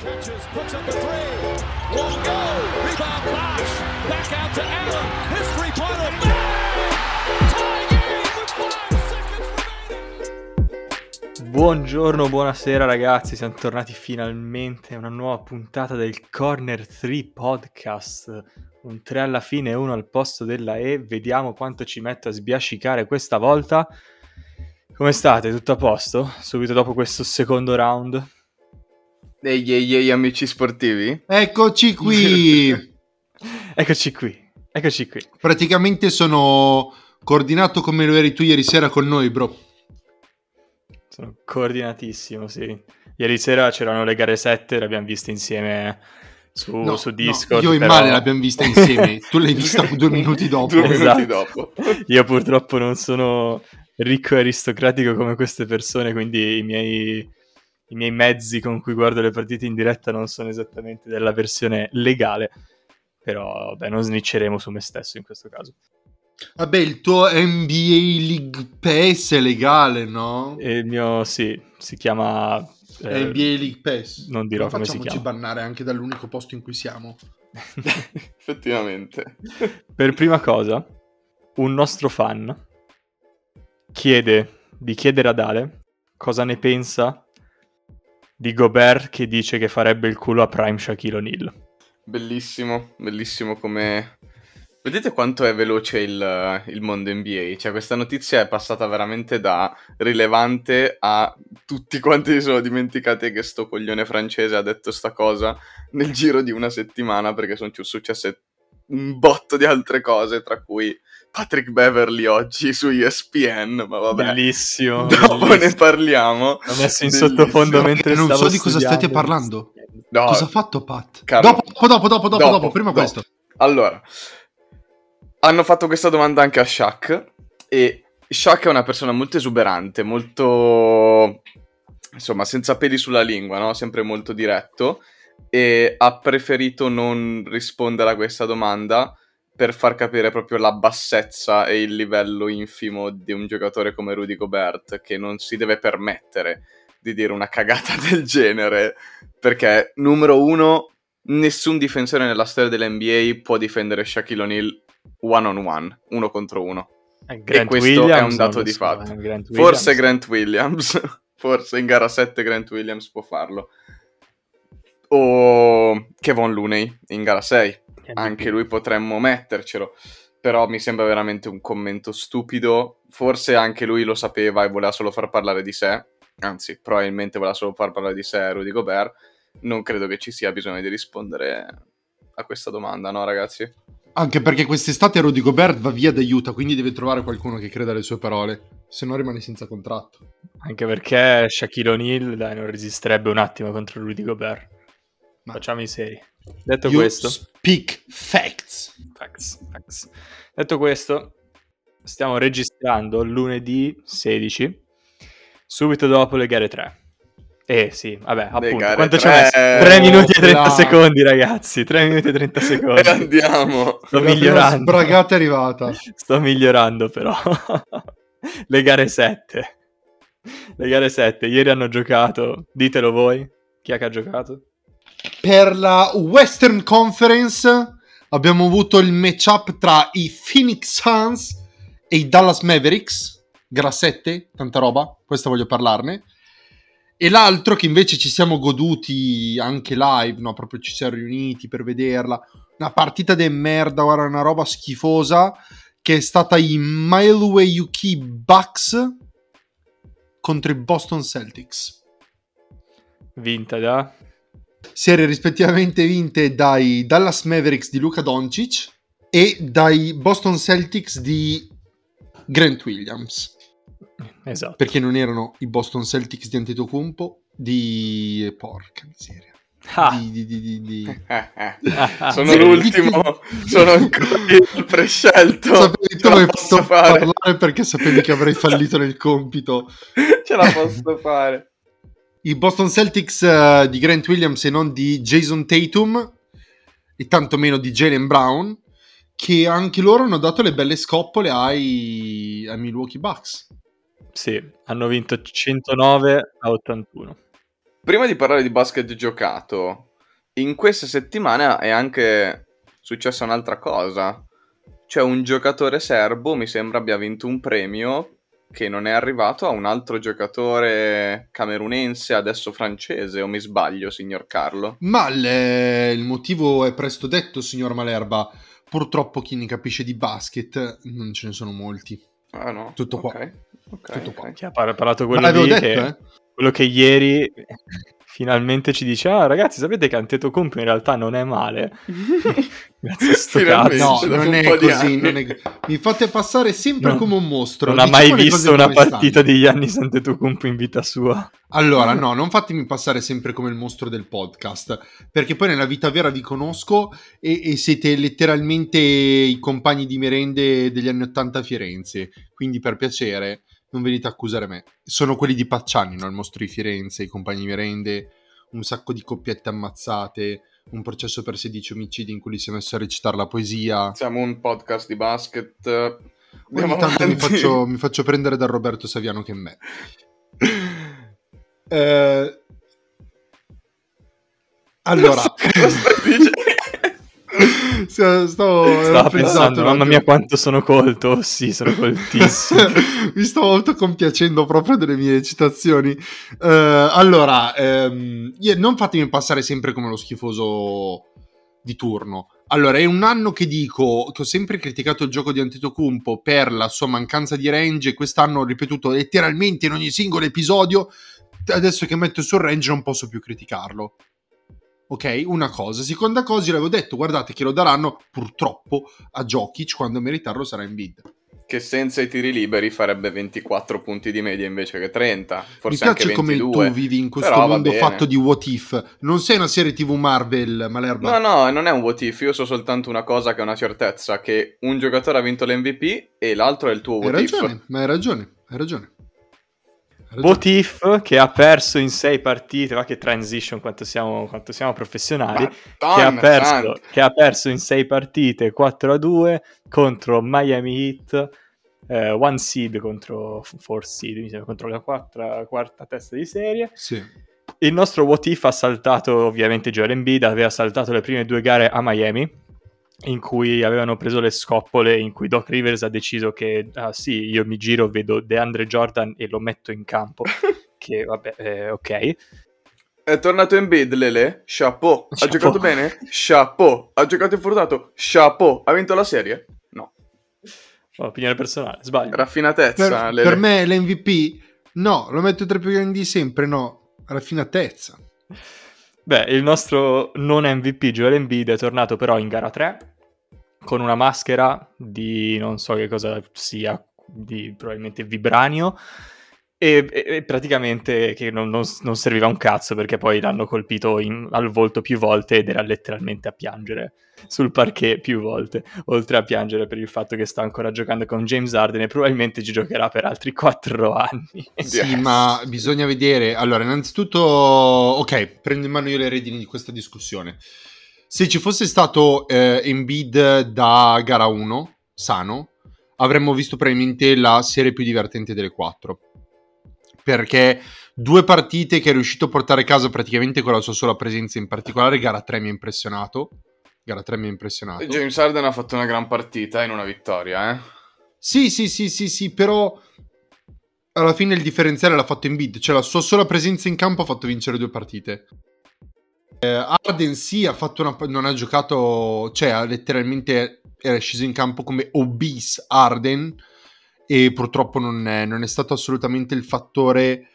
Catches, puts up a three. Won't go. Rebound Bosch. Back out to Allen. His three-pointer. Buongiorno, buonasera ragazzi, siamo tornati finalmente a una nuova puntata del Corner 3 Podcast. Un 3 alla fine e 1 al posto della E. Vediamo quanto ci metto a sbiascicare questa volta. Come state? Tutto a posto? Subito dopo questo secondo round? Ehi, ehi, ehi, amici sportivi. Eccoci qui. Eccoci qui, eccoci qui. Praticamente sono coordinato come lo eri tu ieri sera con noi, bro. Sono coordinatissimo, sì. Ieri sera c'erano le gare 7, le abbiamo viste insieme su, No, su no, Discord. io e però- Male l'abbiamo vista insieme. tu l'hai vista due minuti dopo. Due minuti Esatto. dopo. Io purtroppo non sono ricco e aristocratico come queste persone, quindi i miei, i miei mezzi con cui guardo le partite in diretta non sono esattamente della versione legale. Però, beh, non snitcheremo su me stesso in questo caso. Vabbè, il tuo NBA League Pass è legale, no? E il mio, sì, si chiama... eh, NBA League Pass. non dirò Non come si facciamoci chiama. bannare anche dall'unico posto in cui siamo. Effettivamente. Per prima cosa, un nostro fan chiede di chiedere ad Ale cosa ne pensa di Gobert che dice che farebbe il culo a Prime Shaquille O'Neal. Bellissimo, bellissimo come... Vedete quanto è veloce il, il mondo NBA? Cioè, questa notizia è passata veramente da rilevante a tutti quanti si sono dimenticati che sto coglione francese ha detto sta cosa nel giro di una settimana perché sono successe un botto di altre cose, tra cui Patrick Beverly oggi su ESPN, ma vabbè. Bellissimo. Dopo bellissimo. ne parliamo. L'ho messo in Bellissimo. sottofondo mentre Non stavo so di cosa state parlando. No, Cosa ha fatto Pat? Dopo, dopo, dopo, dopo, Dopo, dopo, prima dopo. questo. Allora, hanno fatto questa domanda anche a Shaq e Shaq è una persona molto esuberante, molto insomma, senza peli sulla lingua, no? Sempre molto diretto e ha preferito non rispondere a questa domanda per far capire proprio la bassezza e il livello infimo di un giocatore come Rudy Gobert che non si deve permettere di dire una cagata del genere perché numero uno nessun difensore nella storia dell'NBA può difendere Shaquille O'Neal one on one, uno contro uno. Eh, Grant questo è Williams, un dato di fatto. eh, Grant Forse. Grant Williams, forse in gara 7 Grant Williams può farlo. O Kevon Looney in gara 6, anche lui potremmo mettercelo. Però mi sembra veramente un commento stupido. Forse anche lui lo sapeva e voleva solo far parlare di sé. Anzi, probabilmente voleva solo far parlare di sé Rudy Gobert. Non credo che ci sia bisogno di rispondere a questa domanda, no, ragazzi? Anche perché quest'estate Rudy Gobert va via da Utah, quindi deve trovare qualcuno che creda alle sue parole. Se no rimane senza contratto. Anche perché Shaquille O'Neal dai, non resisterebbe un attimo contro Rudy Gobert. Ma- Facciamo i seri. Detto You questo, speak facts. facts, facts. Detto questo, stiamo registrando lunedì 16, subito dopo le gare 3. Eh sì, vabbè, appunto, quanto ci tre. messo? 3 minuti e 30 Là. secondi, ragazzi, 3 minuti e 30 secondi. E andiamo! Sto La migliorando. sbragata è arrivata. Sto migliorando però. Le gare 7. Le gare 7. Ieri hanno giocato. Ditelo voi. Chi è che ha giocato? Per la Western Conference abbiamo avuto il matchup tra i Phoenix Suns e i Dallas Mavericks. 7, tanta roba, questa voglio parlarne. E l'altro che invece ci siamo goduti anche live, no? Proprio ci siamo riuniti per vederla. Una partita de merda, guarda, una roba schifosa. Che è stata i Milwaukee Yuki Bucks contro i Boston Celtics. Vinta da. Serie rispettivamente vinte dai Dallas Mavericks di Luca Doncic e dai Boston Celtics di Grant Williams, Esatto. perché non erano i Boston Celtics di Antetokounmpo di porca miseria. Ah. Di, di- di- di- di- Sono Sì. l'ultimo, sono ancora il prescelto. Sapevi, tu hai posso parlare perché sapevi che avrei fallito nel compito. Ce la posso fare. I Boston Celtics eh, di Grant Williams e non di Jason Tatum e tantomeno di Jalen Brown che anche loro hanno dato le belle scoppole ai, ai Milwaukee Bucks. Sì, hanno vinto 109 a 81. prima di parlare di basket giocato, in questa settimana è anche successa un'altra cosa. Cioè un giocatore serbo mi sembra abbia vinto un premio che non è arrivato a un altro giocatore camerunense, adesso francese, o mi sbaglio, signor Carlo? Ma le- il motivo è presto detto, signor Malerba. Purtroppo chi ne capisce di basket non ce ne sono molti. Ah no? Tutto qua. Ok, ok, Tutto ok. qua. Chi ha par- parlato Ma quello lì detto, che, eh? quello che ieri finalmente ci dice ah ragazzi sapete che Antetokounmpo in realtà non è male grazie a sto cazzo No, non è così. non è- Mi fate passare sempre No. come un mostro. non ha Diciamo mai visto una partita stanno. di Giannis Antetokounmpo in vita sua Allora, no, non fatemi passare sempre come il mostro del podcast, perché poi nella vita vera vi conosco e, e siete letteralmente i compagni di merende degli anni 80 a Firenze, quindi per piacere non venite a accusare me. Sono quelli di Pacciani, no? il mostro di Firenze, i compagni di merende, un sacco di coppiette ammazzate, un processo per 16 omicidi in cui si è messo a recitare la poesia. Siamo un podcast di basket. Ogni Andiamo tanto mi faccio, mi faccio prendere dal Roberto Saviano che è me. Eh, allora, Cosa stai dicendo? Stavo, stavo- pensando mamma mia quanto sono colto sì sono coltissimo Mi stavo autocompiacendo proprio delle mie citazioni. Eh, allora, io- non fatemi passare sempre come lo schifoso di turno. Allora, è un anno che dico che ho sempre criticato il gioco di Antetokounmpo per la sua mancanza di range e quest'anno ho ripetuto letteralmente in ogni singolo episodio. Adesso che metto sul range non posso più criticarlo. Ok, una cosa. Seconda cosa, io l'avevo detto, guardate che lo daranno purtroppo a Jokic quando meritarlo sarà in bid. Che senza i tiri liberi farebbe 24 punti di media invece che 30. Mi Forse anche piace come 22. tu vivi in questo mondo bene. fatto di what if. Non sei una serie TV Marvel, Malerba. No, no, non è un what if, io so soltanto una cosa che è una certezza, che un giocatore ha vinto l'MVP e l'altro è il tuo hai what if. ragione, ma hai ragione, hai ragione. Botif che ha perso in sei partite ma che transition quanto siamo, quanto siamo professionali che ha, Madonna perso, che ha perso in sei partite 4 a 2 contro Miami Heat eh, one seed contro four seed mi sembra contro la quarta, quarta testa di serie. Sì. il nostro what if ha saltato ovviamente Joel Embiid aveva saltato le prime due gare a Miami in cui avevano preso le scoppole in cui Doc Rivers ha deciso che ah, sì, io mi giro, vedo DeAndre Jordan e lo metto in campo che vabbè, eh, ok È tornato in bid, Lele? Chapeau. Ha Chapeau. giocato bene? Chapeau. Ha giocato infortunato? Chapeau. Ha vinto la serie? No. opinione personale, sbaglio Raffinatezza, Per, Lele. per me l'MVP, no, lo metto tra i più grandi di sempre, no, raffinatezza. Beh, il nostro non MVP Joel Embiid è tornato però in gara 3 con una maschera di non so che cosa sia, di probabilmente vibranio e, e- e praticamente che non, non- non serviva un cazzo perché poi l'hanno colpito in- al volto più volte ed era letteralmente a piangere sul parquet più volte, oltre a piangere per il fatto che sta ancora giocando con James Harden e probabilmente ci giocherà per altri 4 anni. Sì, Yes. ma bisogna vedere. Allora, innanzitutto, ok, prendo in mano io le redini di questa discussione. Se ci fosse stato eh, Embiid da gara 1, sano, avremmo visto probabilmente la serie più divertente delle quattro. Perché due partite che è riuscito a portare a casa praticamente con la sua sola presenza, in particolare gara 3 mi ha impressionato. Gara 3 mi ha impressionato. James Harden ha fatto una gran partita in una vittoria, eh. Sì, sì, sì, sì, sì, però alla fine il differenziale l'ha fatto in bid, cioè la sua sola presenza in campo ha fatto vincere due partite. Eh, Arden sì, ha fatto una, non ha giocato, cioè ha letteralmente era sceso in campo come obese Arden e purtroppo non è, non è stato assolutamente il fattore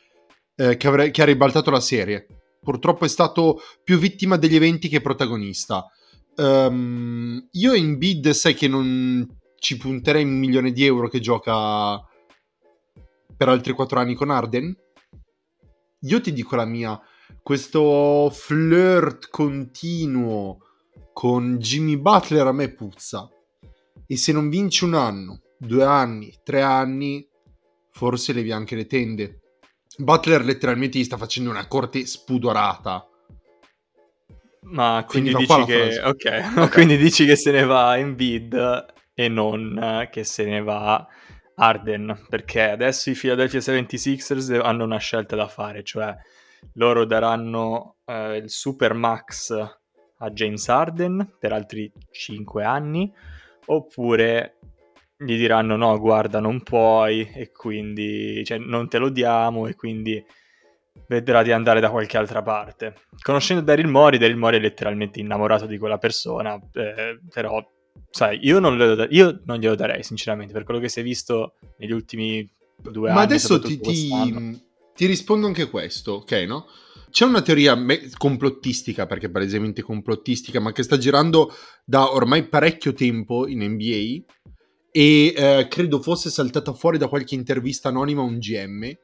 eh, che, avre- che ha ribaltato la serie. Purtroppo è stato più vittima degli eventi che protagonista. Ehm, io in bid sai che non ci punterei un milione di euro che gioca per altri quattro anni con Arden. Io ti dico la mia, questo flirt continuo con Jimmy Butler a me puzza. E se non vinci un anno, due anni, tre anni, forse levi anche le tende. Butler letteralmente gli sta facendo una corte spudorata. Ma quindi dici che frase. ok, quindi dici che se ne va Embiid e non che se ne va Arden, perché adesso i Philadelphia 76ers hanno una scelta da fare, cioè loro daranno eh, il Super Max a James Harden per altri 5 anni, oppure gli diranno no, guarda, non puoi e quindi cioè, non te lo diamo e quindi vedrà di andare da qualche altra parte. Conoscendo Daryl Mori, Daryl Mori è letteralmente innamorato di quella persona, eh, però sai, io non, glielo, io non glielo darei sinceramente per quello che si è visto negli ultimi due Ma anni. adesso ti, ti, ti rispondo anche questo, ok, no? C'è una teoria me- complottistica, perché palesemente complottistica, ma che sta girando da ormai parecchio tempo in NBA e eh, credo fosse saltata fuori da qualche intervista anonima un GM.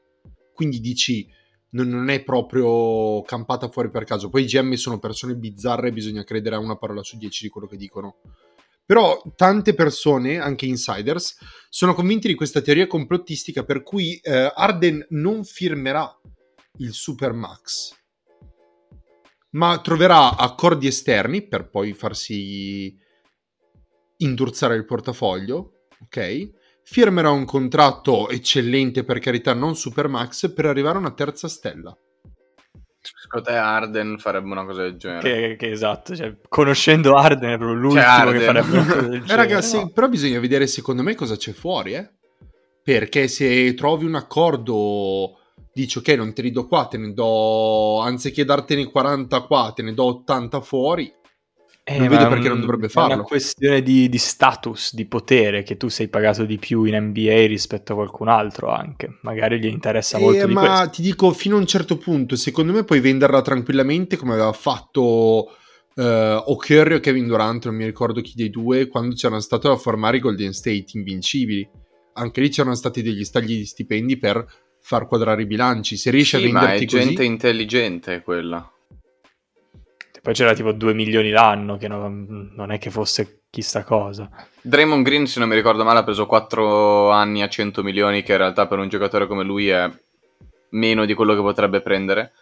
Quindi dici, non, non, è proprio campata fuori per caso. Poi i GM sono persone bizzarre, bisogna credere a una parola su dieci di quello che dicono. Però tante persone, anche insiders, sono convinti di questa teoria complottistica per cui eh, Arden non firmerà il Supermax, ma troverà accordi esterni per poi farsi indurzare il portafoglio, ok? Firmerà un contratto eccellente, per carità, non Supermax, per arrivare a una terza stella. Secondo te Arden farebbe una cosa del genere? Che, che esatto, cioè, conoscendo Arden è proprio l'ultimo cioè, che farebbe una cosa del eh, genere. ragazzi, no. però bisogna vedere secondo me cosa c'è fuori, eh? Perché se trovi un accordo, dici ok, non te li do qua, te ne do, anziché dartene 40 qua, te ne do 80 fuori, Eh, non vedo è perché non dovrebbe È farlo. una questione di, di status, di potere, che tu sei pagato di più in NBA rispetto a qualcun altro anche. Magari gli interessa molto Eh, di ma questo. ti dico fino a un certo punto, secondo me puoi venderla tranquillamente come aveva fatto eh, o Curry o Kevin Durant, non mi ricordo chi dei due, quando c'erano stati a formare i Golden State invincibili. Anche lì c'erano stati degli stagli di stipendi per far quadrare i bilanci. Se riesci Sì, a ma è venderti così... gente intelligente quella. Poi c'era tipo 2 milioni l'anno, che non, non è che fosse chissà cosa. Draymond Green, se non mi ricordo male, ha preso 4 anni a 100 milioni, che in realtà per un giocatore come lui è meno di quello che potrebbe prendere.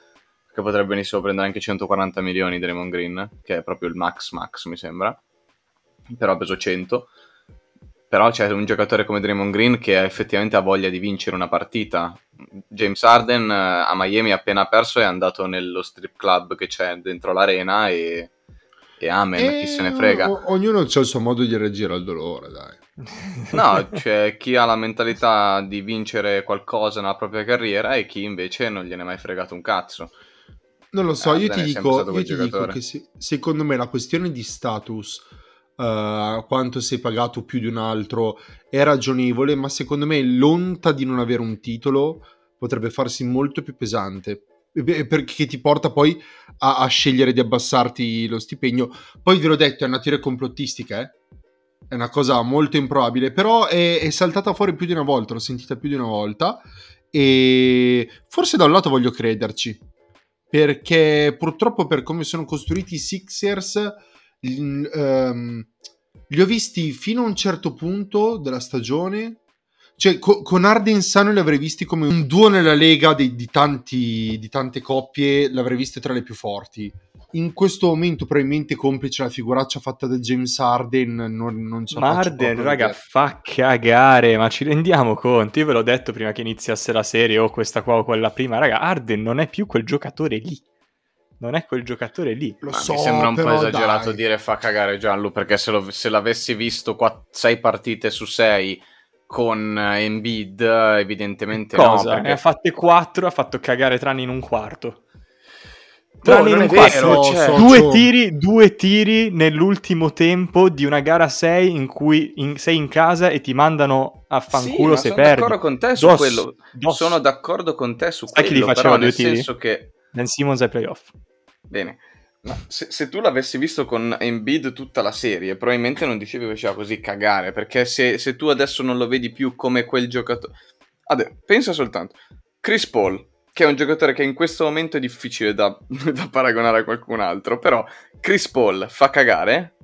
Che potrebbe benissimo prendere anche 140 milioni Draymond Green, che è proprio il max max, mi sembra. Però ha preso 100. Però c'è un giocatore come Draymond Green che effettivamente ha voglia di vincere una partita. James Harden eh, a Miami ha appena perso e è andato nello strip club che c'è dentro l'arena e, e amen, chi se ne frega. O- ognuno ha il suo modo di reagire al dolore, dai. No, c'è chi ha la mentalità di vincere qualcosa nella propria carriera e chi invece non gliene è mai fregato un cazzo. Non lo so, io Arden ti è sempre dico, io ti dico che se- secondo me la questione di status, eh, quanto sei pagato più di un altro, è ragionevole, ma secondo me l'onta di non avere un titolo potrebbe farsi molto più pesante. Perché ti porta poi a, a scegliere di abbassarti lo stipendio. Poi ve l'ho detto, è una teoria complottistica, eh? È una cosa molto improbabile, però è, è saltata fuori più di una volta, l'ho sentita più di una volta. E forse da un lato voglio crederci, perché purtroppo per come sono costruiti i Sixers ehm, li ho visti fino a un certo punto della stagione cioè co- con Arden sano li avrei visti come un duo nella lega di, di tanti, di tante coppie l'avrei visto tra le più forti in questo momento probabilmente complice la figuraccia fatta da James Harden non, non ce la Arden, raga, fa cagare, ma ci rendiamo conto? Io ve l'ho detto prima che iniziasse la serie, o questa qua o quella prima, raga, Arden non è più quel giocatore lì. Non è quel giocatore lì. lo Ma so mi sembra un po' esagerato dai. dire fa cagare Gianlu perché se, lo- se l'avessi visto 6 partite su 6 con eh, Embiid evidentemente no Cosa? perché Ne ha fatte quattro, ha fatto cagare tranne in un quarto. No, Tranne in un quarto. cioè- Due tiri, due tiri nell'ultimo tempo di una gara 6 in cui in- sei in casa e ti mandano a Sì, fanculo ma se sono perdi. d'accordo con te su Dos, quello. dos. Sono d'accordo con te su Sai chi quello, li faceva però due nel tiri? senso che Ben Simmons ai playoff. bene. ma se, se tu l'avessi visto con Embiid tutta la serie, probabilmente non dicevi che faceva così cagare. Perché se, se tu adesso non lo vedi più come quel giocatore. Adesso, pensa soltanto: Chris Paul, che è un giocatore che in questo momento è difficile da, da paragonare a qualcun altro. Però Chris Paul fa cagare.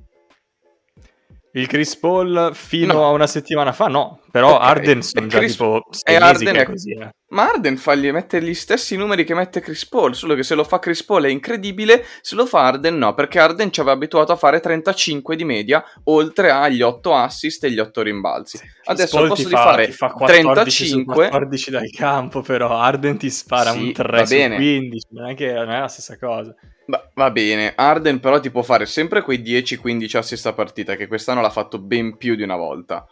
Il Chris Paul fino No. a una settimana fa no, però Ok, Arden sono già Chris- tipo e che è così. eh. Ma Arden fagli mettere gli stessi numeri che mette Chris Paul, solo che se lo fa Chris Paul è incredibile, se lo fa Arden no, perché Arden ci aveva abituato a fare 35 di media, oltre agli 8 assist e gli 8 rimbalzi. Adesso al posto di fa- fare fa 14 su 35, 14 dal campo, però Arden ti spara Sì, un 3 va su bene. 15, non è che non è la stessa cosa. Va, bene, Arden però ti può fare sempre quei 10-15 assist a partita, che quest'anno l'ha fatto ben più di una volta.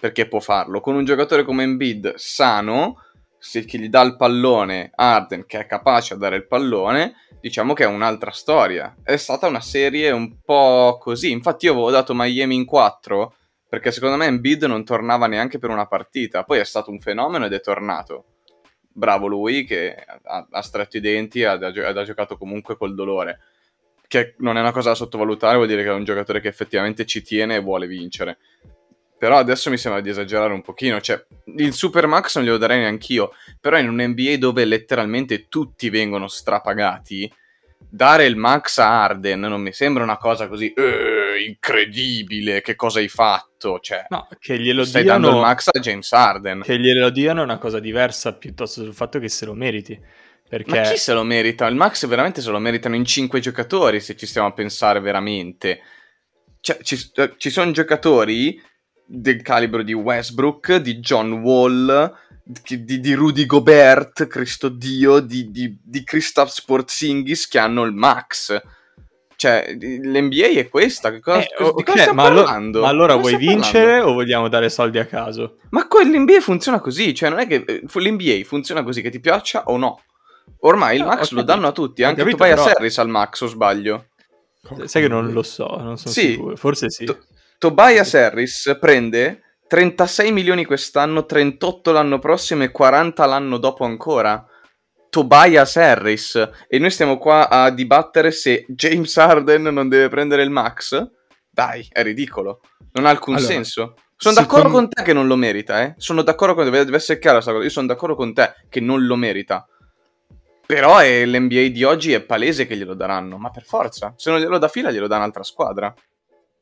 Perché può farlo. Con un giocatore come Embiid sano, se chi gli dà il pallone, Arden che è capace a dare il pallone, diciamo che è un'altra storia. È stata una serie un po' così. Infatti io avevo dato Miami in 4, perché secondo me Embiid non tornava neanche per una partita. Poi è stato un fenomeno ed è tornato. Bravo lui che ha, ha stretto i denti ed ha, ha giocato comunque col dolore. Che non è una cosa da sottovalutare, vuol dire che è un giocatore che effettivamente ci tiene e vuole vincere. Però adesso mi sembra di esagerare un pochino. Cioè, il Supermax non glielo darei neanch'io. Però in un NBA dove letteralmente tutti vengono strapagati, dare il max a Arden non mi sembra una cosa così "Eh, incredibile. Che cosa hai fatto? Cioè, No, che glielo stai dando il diano max a James Arden. che glielo diano è una cosa diversa piuttosto sul fatto che se lo meriti. Perché Ma chi se lo merita? Il Max veramente se lo meritano in 5 giocatori, se ci stiamo a pensare veramente. Cioè, ci, eh, ci sono giocatori del calibro di Westbrook, di John Wall, di, di- di Rudy Gobert, Cristo Dio, di, di, di Kristaps Porzingis che hanno il Max. Cioè, l'NBA è questa. Che cosa, Eh, cosa- di ok, cosa stiamo ma, allo- parlando? ma allora vuoi vincere parlando? o vogliamo dare soldi a caso? Ma que- l'NBA funziona così, cioè non è che eh, l'NBA funziona così che ti piaccia o no. Ormai il Max lo danno a tutti, anche capito, Tobias però- Harris al Max o sbaglio. Sai che non lo so, non sono Sì. sicuro. Forse sì. To- Tobias Harris prende 36 milioni quest'anno, 38 l'anno prossimo e 40 l'anno dopo ancora. Tobias Harris. E noi stiamo qua a dibattere se James Harden non deve prendere il max? Dai, è ridicolo. Non ha alcun Allora, senso. Sono secondo- d'accordo con te che non lo merita, eh. Sono d'accordo con te, deve essere chiaro sta cosa. Io sono d'accordo con te che non lo merita. Però è l'NBA di oggi è palese che glielo daranno, ma per forza. Se non glielo dà fila, glielo dà un'altra squadra.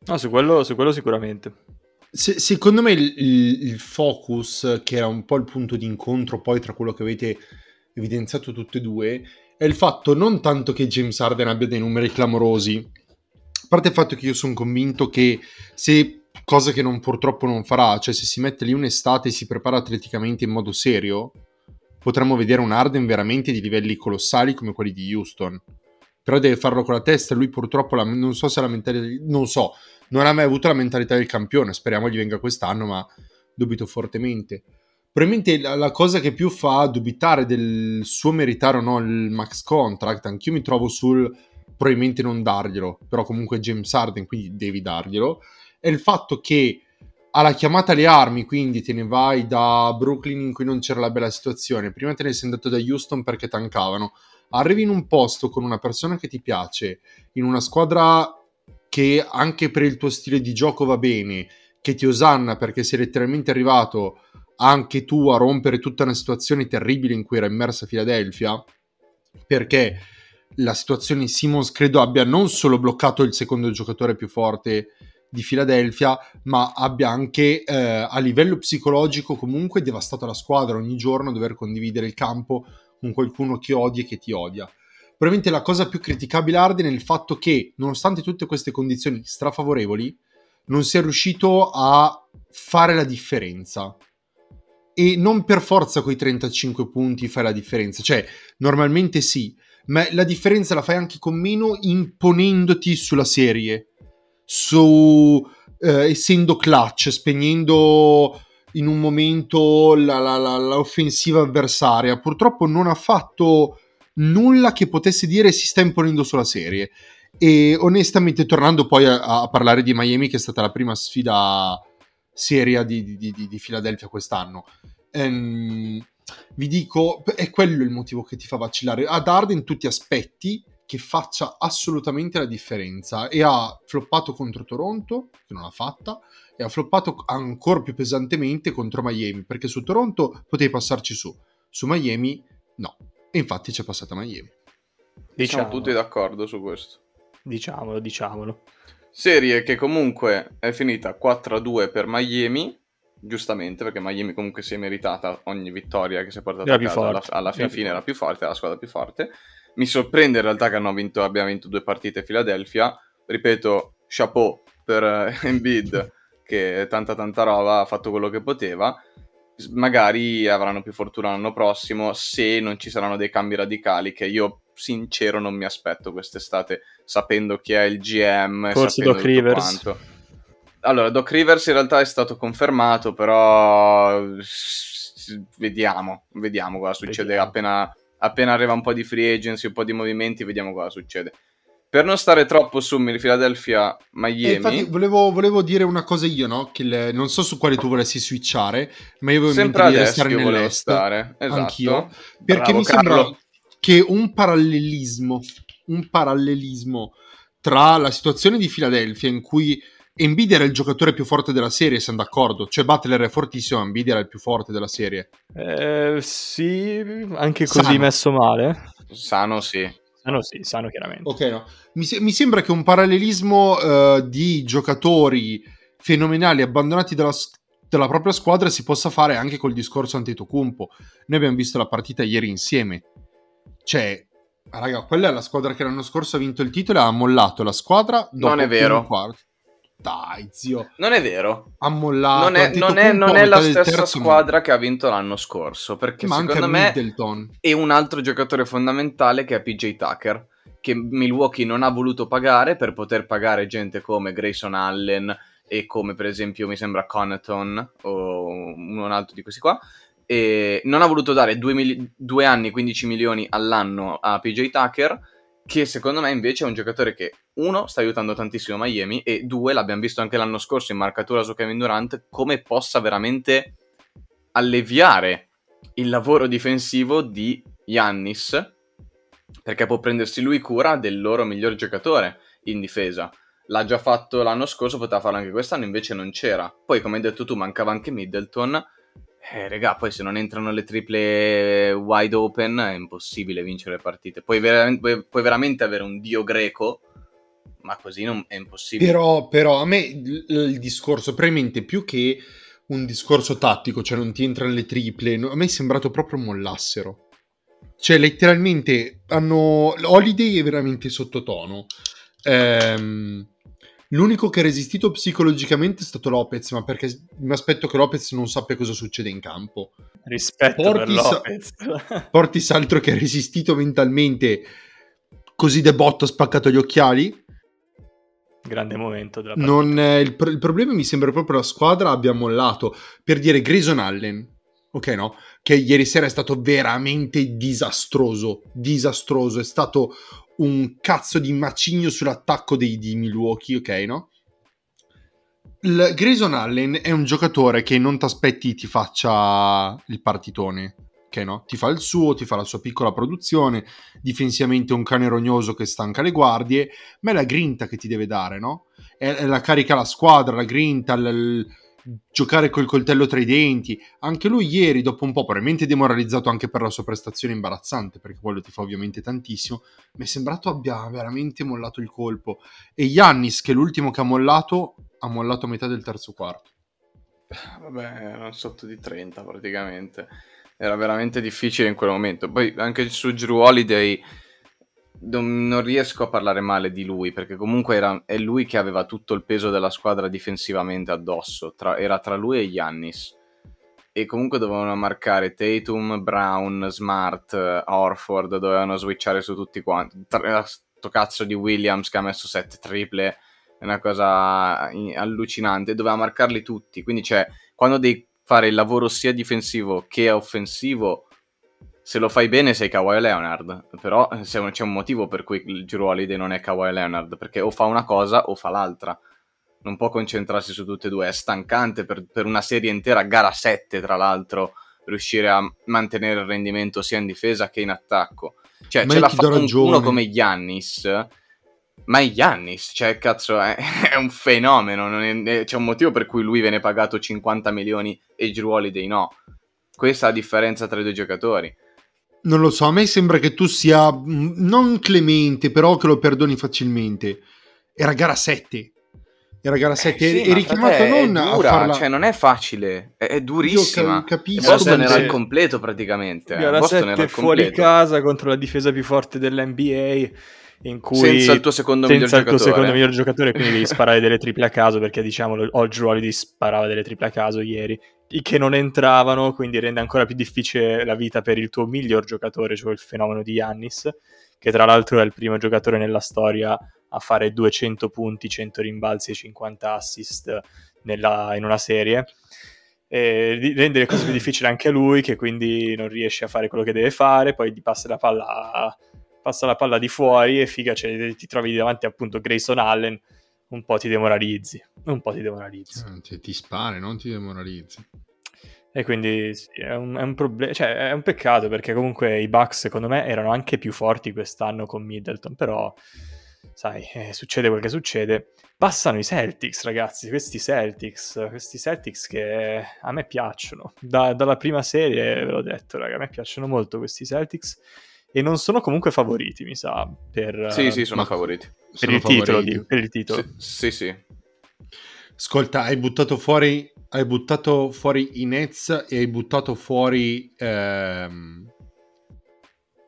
No, su quello, su quello sicuramente. Se- secondo me il, il- il focus, che era un po' il punto di incontro poi tra quello che avete evidenziato tutte e due, è il fatto non tanto che James Harden abbia dei numeri clamorosi, a parte il fatto che io sono convinto che se, cosa che non, purtroppo non farà, cioè se si mette lì un'estate e si prepara atleticamente in modo serio, potremmo vedere un Harden veramente di livelli colossali come quelli di Houston. Però deve farlo con la testa, lui purtroppo la- non so se la mentalità, non so, non ha mai avuto la mentalità del campione, speriamo gli venga quest'anno, ma dubito fortemente. Probabilmente la, la cosa che più fa dubitare del suo meritare o no il max contract, anch'io mi trovo sul probabilmente non darglielo, però comunque James Harden, quindi devi darglielo, è il fatto che alla chiamata alle armi, quindi te ne vai da Brooklyn in cui non c'era la bella situazione, prima te ne sei andato da Houston perché tankavano, arrivi in un posto con una persona che ti piace, in una squadra che anche per il tuo stile di gioco va bene, che ti osanna perché sei letteralmente arrivato anche tu a rompere tutta una situazione terribile in cui era immersa Philadelphia, perché la situazione in Simmons credo abbia non solo bloccato il secondo giocatore più forte di Philadelphia, ma abbia anche eh, a livello psicologico comunque devastato la squadra ogni giorno dover condividere il campo con qualcuno che odia e che ti odia. Probabilmente la cosa più criticabile Arden è il fatto che, nonostante tutte queste condizioni strafavorevoli, non sia riuscito a fare la differenza. E non per forza coi 35 punti fai la differenza, cioè normalmente sì, ma la differenza la fai anche con meno imponendoti sulla serie, su eh, essendo clutch, spegnendo in un momento l'offensiva avversaria. Purtroppo non ha fatto nulla che potesse dire si sta imponendo sulla serie. E onestamente, tornando poi a, a parlare di Miami, che è stata la prima sfida seria di, di, di, di Philadelphia quest'anno, ehm, vi dico, è quello il motivo che ti fa vacillare. Ad Arden tu ti aspetti che faccia assolutamente la differenza e ha floppato contro Toronto, che non l'ha fatta, e ha floppato ancora più pesantemente contro Miami, perché su Toronto potevi passarci su, su Miami no. E infatti c'è passata Miami. Siamo Diciamo, tutti d'accordo su questo. diciamolo, diciamolo. Serie che comunque è finita 4-2 per Miami, giustamente, perché Miami comunque si è meritata ogni vittoria che si è portata Era a casa alla, alla Era fin più fine, era più forte, era la squadra più forte. Mi sorprende in realtà che hanno vinto, abbiamo vinto due partite Philadelphia. Ripeto, chapeau per eh, Embiid, che tanta tanta roba, ha fatto quello che poteva. Magari avranno più fortuna l'anno prossimo se non ci saranno dei cambi radicali che io sincero non mi aspetto quest'estate sapendo chi è il GM Forse Doc Rivers. quanto. Allora, Doc Rivers in realtà è stato confermato, però vediamo, vediamo cosa succede Vediamo. appena, appena arriva un po' di free agency, un po' di movimenti, vediamo cosa succede. Per non stare troppo su Philadelphia E Miami, infatti volevo, volevo dire una cosa io, no? Che il- non so su quale tu volessi switchare, ma io avevo in sempre mente di restare nell'est. stare. Esatto. Anch'io. Perché Bravo, mi sembra Carlo. Che un parallelismo, un parallelismo tra la situazione di Philadelphia in cui Embiid era il giocatore più forte della serie, siamo d'accordo. Cioè Butler è fortissimo, Embiid era il più forte della serie. Eh, sì, anche così Sano. messo male. Sano sì. Sano sì, sano chiaramente. Ok, no. Mi, se- mi sembra che un parallelismo eh, di giocatori fenomenali abbandonati dalla, s- dalla propria squadra si possa fare anche col discorso Antetokounmpo. Noi abbiamo visto la partita ieri insieme. Cioè, raga, quella è la squadra che l'anno scorso ha vinto il titolo e ha mollato la squadra dopo Non è vero. quarto. Dai, zio, Non è vero. ha mollato. Non è, non è- non è la stessa squadra che ha vinto l'anno scorso. Perché ma secondo me Middleton. e un altro giocatore fondamentale che è PJ Tucker, che Milwaukee non ha voluto pagare per poter pagare gente come Grayson Allen e come per esempio mi sembra Connaughton o un altro di questi qua. E non ha voluto dare due, mili- due anni 15 milioni all'anno a PJ Tucker che secondo me invece è un giocatore che uno sta aiutando tantissimo Miami e due l'abbiamo visto anche l'anno scorso in marcatura su Kevin Durant come possa veramente alleviare il lavoro difensivo di Yannis perché può prendersi lui cura del loro miglior giocatore in difesa. L'ha già fatto l'anno scorso, poteva farlo anche quest'anno, invece non c'era. Poi, come hai detto tu, mancava anche Middleton. Eh, regà, poi se non entrano le triple wide open è impossibile vincere le partite. Puoi, vera- puoi- veramente avere un dio greco, ma così non- è impossibile. Però, però a me il, il discorso, probabilmente più che un discorso tattico, cioè non ti entrano le triple, no, a me è sembrato proprio mollassero. Cioè, letteralmente hanno. Holiday è veramente sottotono. Ehm, l'unico che ha resistito psicologicamente è stato Lopez, ma perché mi aspetto che Lopez non sappia cosa succede in campo. Rispetto Portis- per Lopez. Portis altro che ha resistito mentalmente, così de botto ha spaccato gli occhiali. Grande momento della partita. Non, eh, il, pro- il problema mi sembra proprio la squadra abbia mollato. Per dire Grayson Allen, ok no? Che ieri sera è stato veramente disastroso. Disastroso. È stato un cazzo di macigno sull'attacco dei, di Milwaukee, ok no? Il Grayson Allen è un giocatore che non ti aspetti ti faccia il partitone. Ok, no? Ti fa il suo, ti fa la sua piccola produzione, difensivamente un cane rognoso che stanca le guardie, ma è la grinta che ti deve dare, no? È, la carica alla squadra, la grinta, il giocare col coltello tra i denti. Anche lui ieri, dopo un po', probabilmente demoralizzato anche per la sua prestazione imbarazzante, perché quello ti fa ovviamente tantissimo, mi è sembrato abbia veramente mollato il colpo. E Yannis, che è l'ultimo che ha mollato, ha mollato a metà del terzo quarto. Vabbè, erano sotto di 30 praticamente. Era veramente difficile in quel momento. Poi anche su Drew Holiday non, non riesco a parlare male di lui perché comunque era, è lui che aveva tutto il peso della squadra difensivamente addosso. Tra- era tra lui e Yannis. E comunque dovevano marcare Tatum, Brown, Smart, eh, Orford, dovevano switchare su tutti quanti. Tra- Sto cazzo di Williams che ha messo 7 triple è una cosa in- allucinante, doveva marcarli tutti, quindi cioè, quando devi fare il lavoro sia difensivo che offensivo, se lo fai bene sei Kawhi Leonard, però eh, se- c'è un motivo per cui il Giro Holiday non è Kawhi Leonard, perché o fa una cosa o fa l'altra, non può concentrarsi su tutte e due, è stancante per, per una serie intera, gara 7 tra l'altro, riuscire a mantenere il rendimento sia in difesa che in attacco. Cioè, Ma ce l'ha fatto un- uno come Giannis, ma è Giannis, cioè, cazzo, è, è un fenomeno. è- c'è un motivo per cui lui viene pagato 50 milioni e Drew Holiday no. Questa è la differenza tra i due giocatori. Non lo so, a me sembra che tu sia mm, non clemente, però che lo perdoni facilmente. Era gara 7. era gara 7, Eh, sì, eri ma chiamato frate, è non dura, a farla... cioè non è facile, è, è durissima. Io ca- capisco, E Boston era al completo praticamente. Gara Boston 7 era al fuori completo. casa contro la difesa più forte dell'NBA in cui Senza il tuo secondo miglior il tuo giocatore. secondo miglior giocatore quindi devi sparare delle triple a caso perché diciamolo oggi Holiday sparava delle triple a caso ieri che non entravano quindi rende ancora più difficile la vita per il tuo miglior giocatore cioè il fenomeno di Yannis che tra l'altro è il primo giocatore nella storia a fare 200 punti 100 rimbalzi e 50 assist nella- in una serie. E rende le cose più difficili anche a lui che quindi non riesce a fare quello che deve fare poi gli passa la palla passa la palla di fuori e figa cioè, ti trovi davanti appunto Grayson Allen un po' ti demoralizzi un po' ti demoralizzi. Eh, Ti, spari, non ti demoralizzi. e quindi sì, è un, è un problema cioè è un peccato perché comunque i Bucks secondo me erano anche più forti quest'anno con Middleton però sai eh, succede quel che succede. Passano i Celtics ragazzi questi Celtics questi Celtics che a me piacciono. Da- dalla prima serie ve l'ho detto raga a me piacciono molto questi Celtics e non sono comunque favoriti mi sa per, Sì, sì, sono ma- favoriti. per Sono il titolo favoriti. dico, per il titolo Sì, sì, sì. Ascolta, hai buttato fuori, hai buttato fuori i Nets e hai buttato fuori ehm,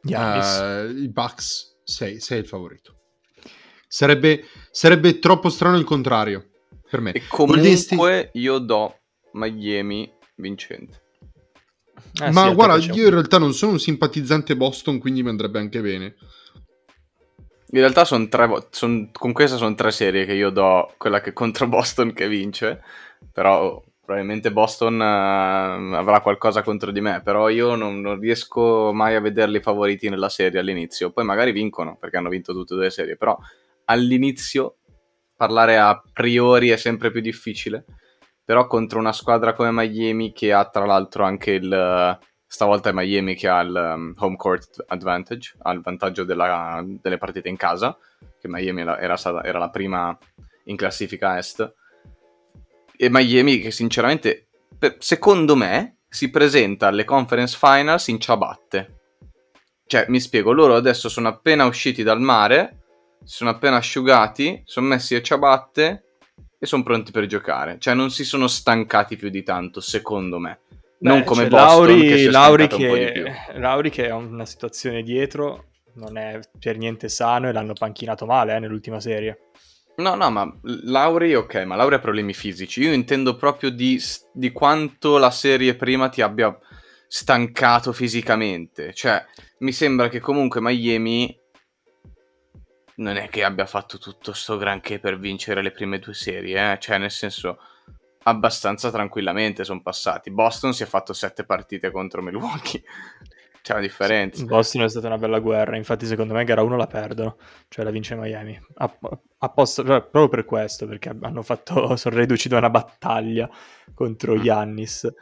Giannis. eh, i Bucks. Sei, sei il favorito. Sarebbe, sarebbe troppo strano il contrario per me. E Golden comunque io do Miami vincente. Eh sì, Ma te guarda, io in realtà non sono un simpatizzante Boston, quindi mi andrebbe anche bene. In realtà sono tre, son- con questa sono tre serie che io do quella che contro Boston che vince, però probabilmente Boston eh, avrà qualcosa contro di me, però io non, non riesco mai a vederli favoriti nella serie all'inizio, poi magari vincono perché hanno vinto tutte e due le serie, però all'inizio parlare a priori è sempre più difficile, però contro una squadra come Miami che ha tra l'altro anche il... Stavolta è Miami che ha il um, home court advantage, ha il vantaggio della- delle partite in casa, che Miami era, stata- era la prima in classifica est. E Miami che sinceramente, per- secondo me, si presenta alle conference finals in ciabatte. Cioè, mi spiego, loro adesso sono appena usciti dal mare, si sono appena asciugati, sono messi a ciabatte e sono pronti per giocare. Cioè, non si sono stancati più di tanto, secondo me. non Beh, come c'è Boston Lauri, che Lauri che. Lauri che ha una situazione dietro, non è per niente sano e l'hanno panchinato male eh, nell'ultima serie. No, no, ma Lauri, ok, ma Lauri ha problemi fisici. Io intendo proprio di, di quanto la serie prima ti abbia stancato fisicamente. Cioè, mi sembra che comunque Miami non è che abbia fatto tutto sto granché per vincere le prime due serie, eh? Cioè, nel senso, abbastanza tranquillamente sono passati. Boston si è fatto sette partite contro Milwaukee. C'è una differenza. Boston è stata una bella guerra, infatti secondo me gara 1 la perdono, cioè la vince Miami. Apposta- cioè, proprio per questo, perché hanno fatto, sono riduci da una battaglia contro Mm. Giannis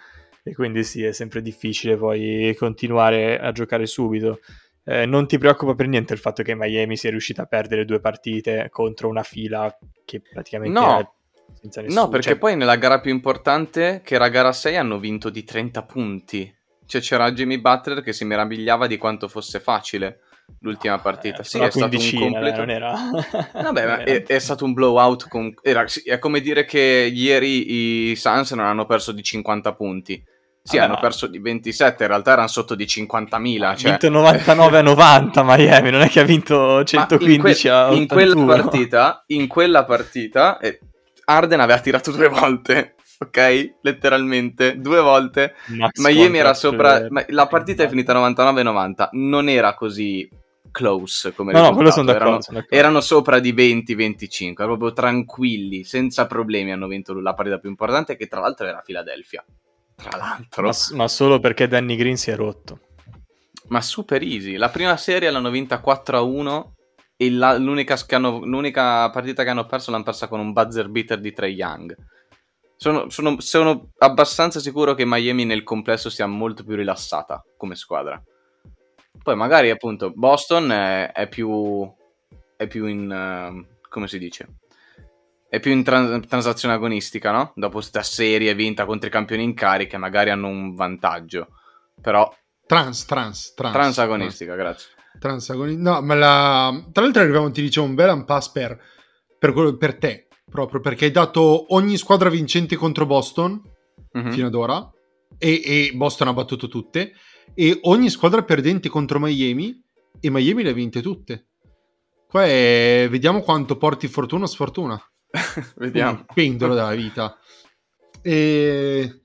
e quindi sì, è sempre difficile poi continuare a giocare subito. Eh, non ti preoccupa per niente il fatto che Miami sia riuscita a perdere due partite contro una fila che praticamente No. era senza nessuno. No, perché cioè, poi nella gara più importante, che era gara 6, hanno vinto di 30 punti. Cioè c'era Jimmy Butler che si meravigliava di quanto fosse facile l'ultima partita. eh, sì, è stato un completo... non era... Vabbè, ma non è, era- è stato un blowout. Con... era- è come dire che ieri i Suns non hanno perso di 50 punti. Sì, Vabbè, hanno ma- perso di 27, in realtà erano sotto di 50.000. Ha Cioè... vinto 99 a 90 Miami, non è che ha vinto Ma 115 in, a que- in quella 81. partita, in quella partita, eh, Arden aveva tirato due volte, ok? Letteralmente, due volte. Max Miami era sopra. ma la partita è finita 99-90. Non era così close come No, no, quello sono risultato, d'accordo. Erano, sono d'accordo. erano sopra di 20-25, erano proprio tranquilli, senza problemi. Hanno vinto la partita più importante, che tra l'altro era Philadelphia. Tra l'altro, ma, ma, ma solo perché Danny Green si è rotto. super easy. La prima serie l'hanno vinta 4-1. E la- l'unica, che hanno- l'unica partita che hanno perso l'hanno persa con un buzzer beater di Trey Young. Sono, sono- sono abbastanza sicuro che Miami nel complesso sia molto più rilassata come squadra. Poi magari appunto Boston è, è più è più in ehm, come si dice? È più in tran- transazione agonistica, no? Dopo sta serie vinta contro i campioni in carica, magari hanno un vantaggio. Però Trans, trans, trans. transagonistica, grazie. Transagoni- No, ma la... tra l'altro arriviamo, ti dicevo, un bel unpass per, per, quello- per te. proprio perché hai dato ogni squadra vincente contro Boston Mhm. fino ad ora e, e Boston ha battuto tutte e ogni squadra perdente contro Miami e Miami le ha vinte tutte. Qua è... vediamo quanto porti fortuna o sfortuna. Vediamo. Un pendolo della vita. E...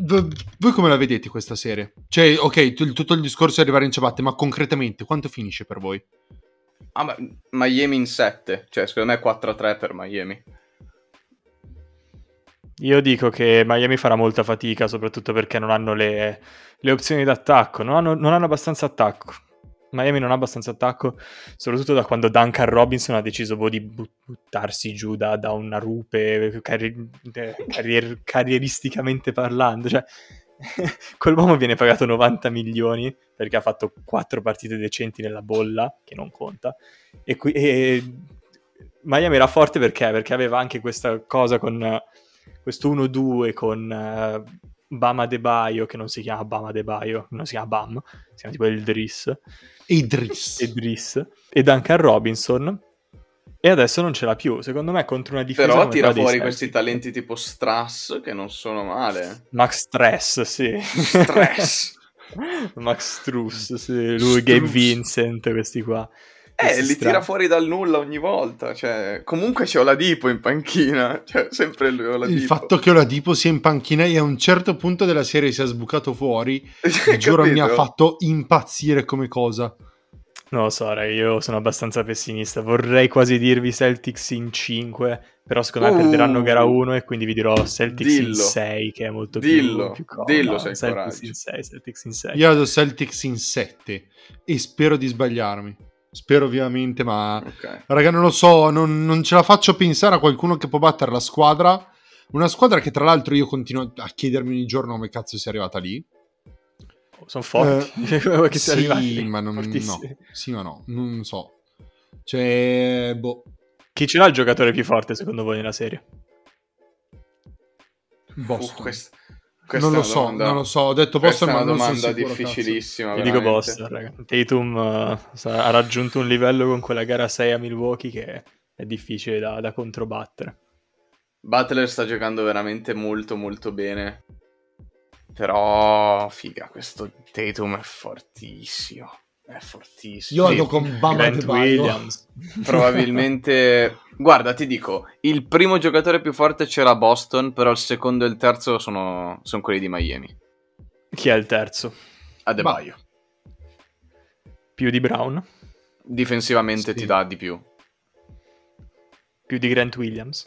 v- Voi come la vedete questa serie? Cioè, ok, tu- tutto il discorso è arrivare in ciabatte, ma concretamente quanto finisce per voi? Ah, ma Miami in 7. Cioè, secondo me 4-3 per Miami. Io dico che Miami farà molta fatica, soprattutto perché non hanno le, le opzioni d'attacco, non hanno, non hanno abbastanza attacco. Miami non ha abbastanza attacco, soprattutto da quando Duncan Robinson ha deciso boh, di bu- buttarsi giù da, da una rupe, carri- carrier- carrieristicamente parlando. Cioè, quell'uomo viene pagato 90 milioni perché ha fatto 4 partite decenti nella bolla, che non conta. E, qui, e Miami era forte perché? Perché aveva anche questa cosa con questo 1-2 con eh, Bama De Baio, che non si chiama Bama De Baio, non si chiama Bam, si chiama tipo il Driss, Idris. e Driss, e Duncan Robinson, e adesso non ce l'ha più. Secondo me contro una difesa Però come tira fuori questi talenti tipo Strass che non sono male. Max Stress, sì. Stress. Max Struss, sì. Lui, Gabe Struss. Vincent, questi qua. Eh, li tira fuori dal nulla ogni volta. Cioè, comunque c'è Oladipo in panchina. Cioè, sempre lui Oladipo. Il fatto che Oladipo sia in panchina e a un certo punto della serie sia sbucato fuori, giuro mi ha fatto impazzire come cosa. Non lo so, raga, io sono abbastanza pessimista. Vorrei quasi dirvi Celtics in 5, però secondo me Uh. perderanno gara 1 e quindi vi dirò Celtics in Dillo. 6, che è molto Dillo, più, più comodo. dillo se Celtics coraggio. in 6, Celtics in 6. Io vado Celtics in 7 e spero di sbagliarmi. Spero ovviamente, ma Ok. raga, non lo so, non, non ce la faccio pensare a qualcuno che può battere la squadra. Una squadra che tra l'altro io continuo a chiedermi ogni giorno come cazzo sia arrivata lì. Sono forti. che Eh, sì, arrivati lì, ma non, no. Sì, ma no, non so. Cioè, boh, Chi ce l'ha il giocatore più forte secondo voi nella serie? Boston. Uh, quest- questa non lo so, domanda- non lo so. Ho detto Questa Boston, è ma una non sono domanda difficilissima. Io dico. Boston, raga. Tatum sa- ha raggiunto un livello con quella gara 6 a Milwaukee che è difficile da, da controbattere. Butler sta giocando veramente molto molto bene. Però, figa, questo Tatum è fortissimo. È fortissimo. Io vado con Baio. Williams. Probabilmente, guarda, ti dico, il primo giocatore più forte c'era Boston, però il secondo e il terzo sono, sono quelli di Miami. Chi è il terzo? Adebayo. Più di Brown? Difensivamente Sì. ti dà di più. Più di Grant Williams?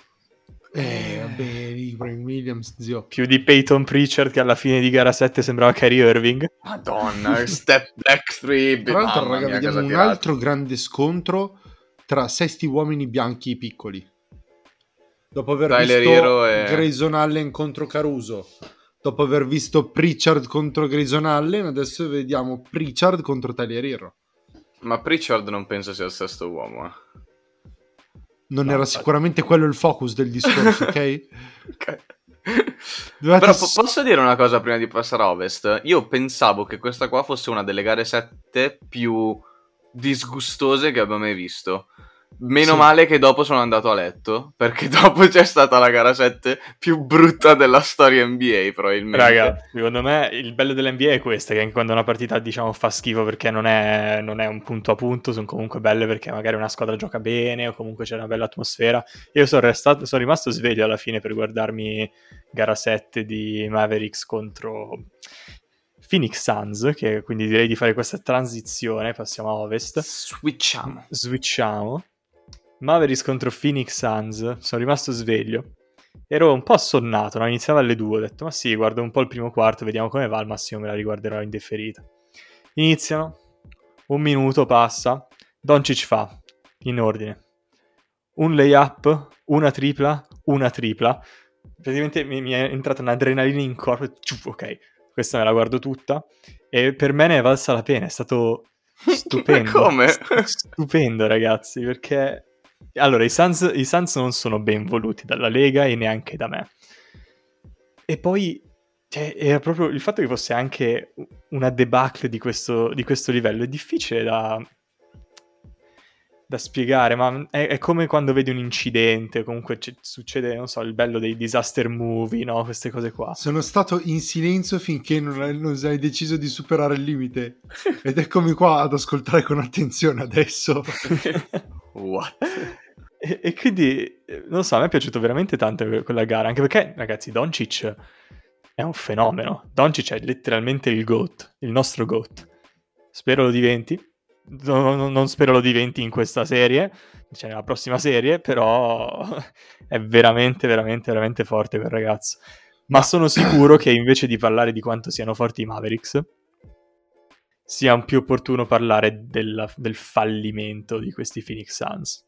Eh, vabbè, Ibrahim Williams, zio. Più di Peyton Pritchard che alla fine di gara 7 sembrava Kyrie Irving? Madonna, step back three. Tra l'altro, raga, vediamo un altro grande scontro tra sesti uomini bianchi piccoli. Dopo aver Tyler visto Hero e- Grayson Allen contro Caruso, dopo aver visto Pritchard contro Grayson Allen, adesso vediamo Pritchard contro Tyler Hero. Ma Pritchard non penso sia il sesto uomo. eh. Non No, era infatti. sicuramente quello il focus del discorso, ok? Ok. Dovete Però po- posso dire una cosa prima di passare a Ovest? Io pensavo che questa qua fosse una delle gare 7 più disgustose che abbia mai visto. Meno Sì. male che dopo sono andato a letto, perché dopo c'è stata la gara 7 più brutta della storia NBA, probabilmente. Raga, secondo me il bello dell'NBA è questo, che anche quando una partita diciamo fa schifo perché non è, non è un punto a punto, sono comunque belle perché magari una squadra gioca bene o comunque c'è una bella atmosfera. Io sono, restato, sono rimasto sveglio alla fine per guardarmi gara 7 di Mavericks contro Phoenix Suns, che quindi direi di fare questa transizione, passiamo a Ovest. Switchiamo. Switchiamo. Mavericks contro Phoenix Suns. Sono rimasto sveglio. Ero un po' assonnato, no? iniziava alle 2. Ho detto, ma sì, guardo un po' il primo quarto, vediamo come va. Al massimo me la riguarderò in differita. Iniziano. Un minuto passa. Doncic fa, in ordine, un layup, una tripla, una tripla. Praticamente mi, mi è entrata un'adrenalina in corpo. Ciuff, ok, questa me la guardo tutta. E per me ne è valsa la pena. È stato stupendo. Come? Stupendo, ragazzi, perché allora i Suns, i Suns non sono ben voluti dalla Lega e neanche da me. E poi cioè, era proprio il fatto che fosse anche una debacle di questo, di questo livello è difficile da, da spiegare, ma è, è come quando vedi un incidente, comunque c- succede, non so, il bello dei disaster movie, no? Queste cose qua. Sono stato in silenzio finché non hai, non hai deciso di superare il limite. Ed eccomi qua ad ascoltare con attenzione adesso. What? E, e quindi, non so, a me è piaciuto veramente tanto que- quella gara, anche perché, ragazzi, Doncic è un fenomeno. Doncic è letteralmente il GOAT, il nostro GOAT. Spero lo diventi. No- no- non spero lo diventi in questa serie, cioè nella prossima serie, però è veramente, veramente, veramente forte quel ragazzo. Ma sono sicuro che invece di parlare di quanto siano forti i Mavericks, sia più opportuno parlare della- del fallimento di questi Phoenix Suns.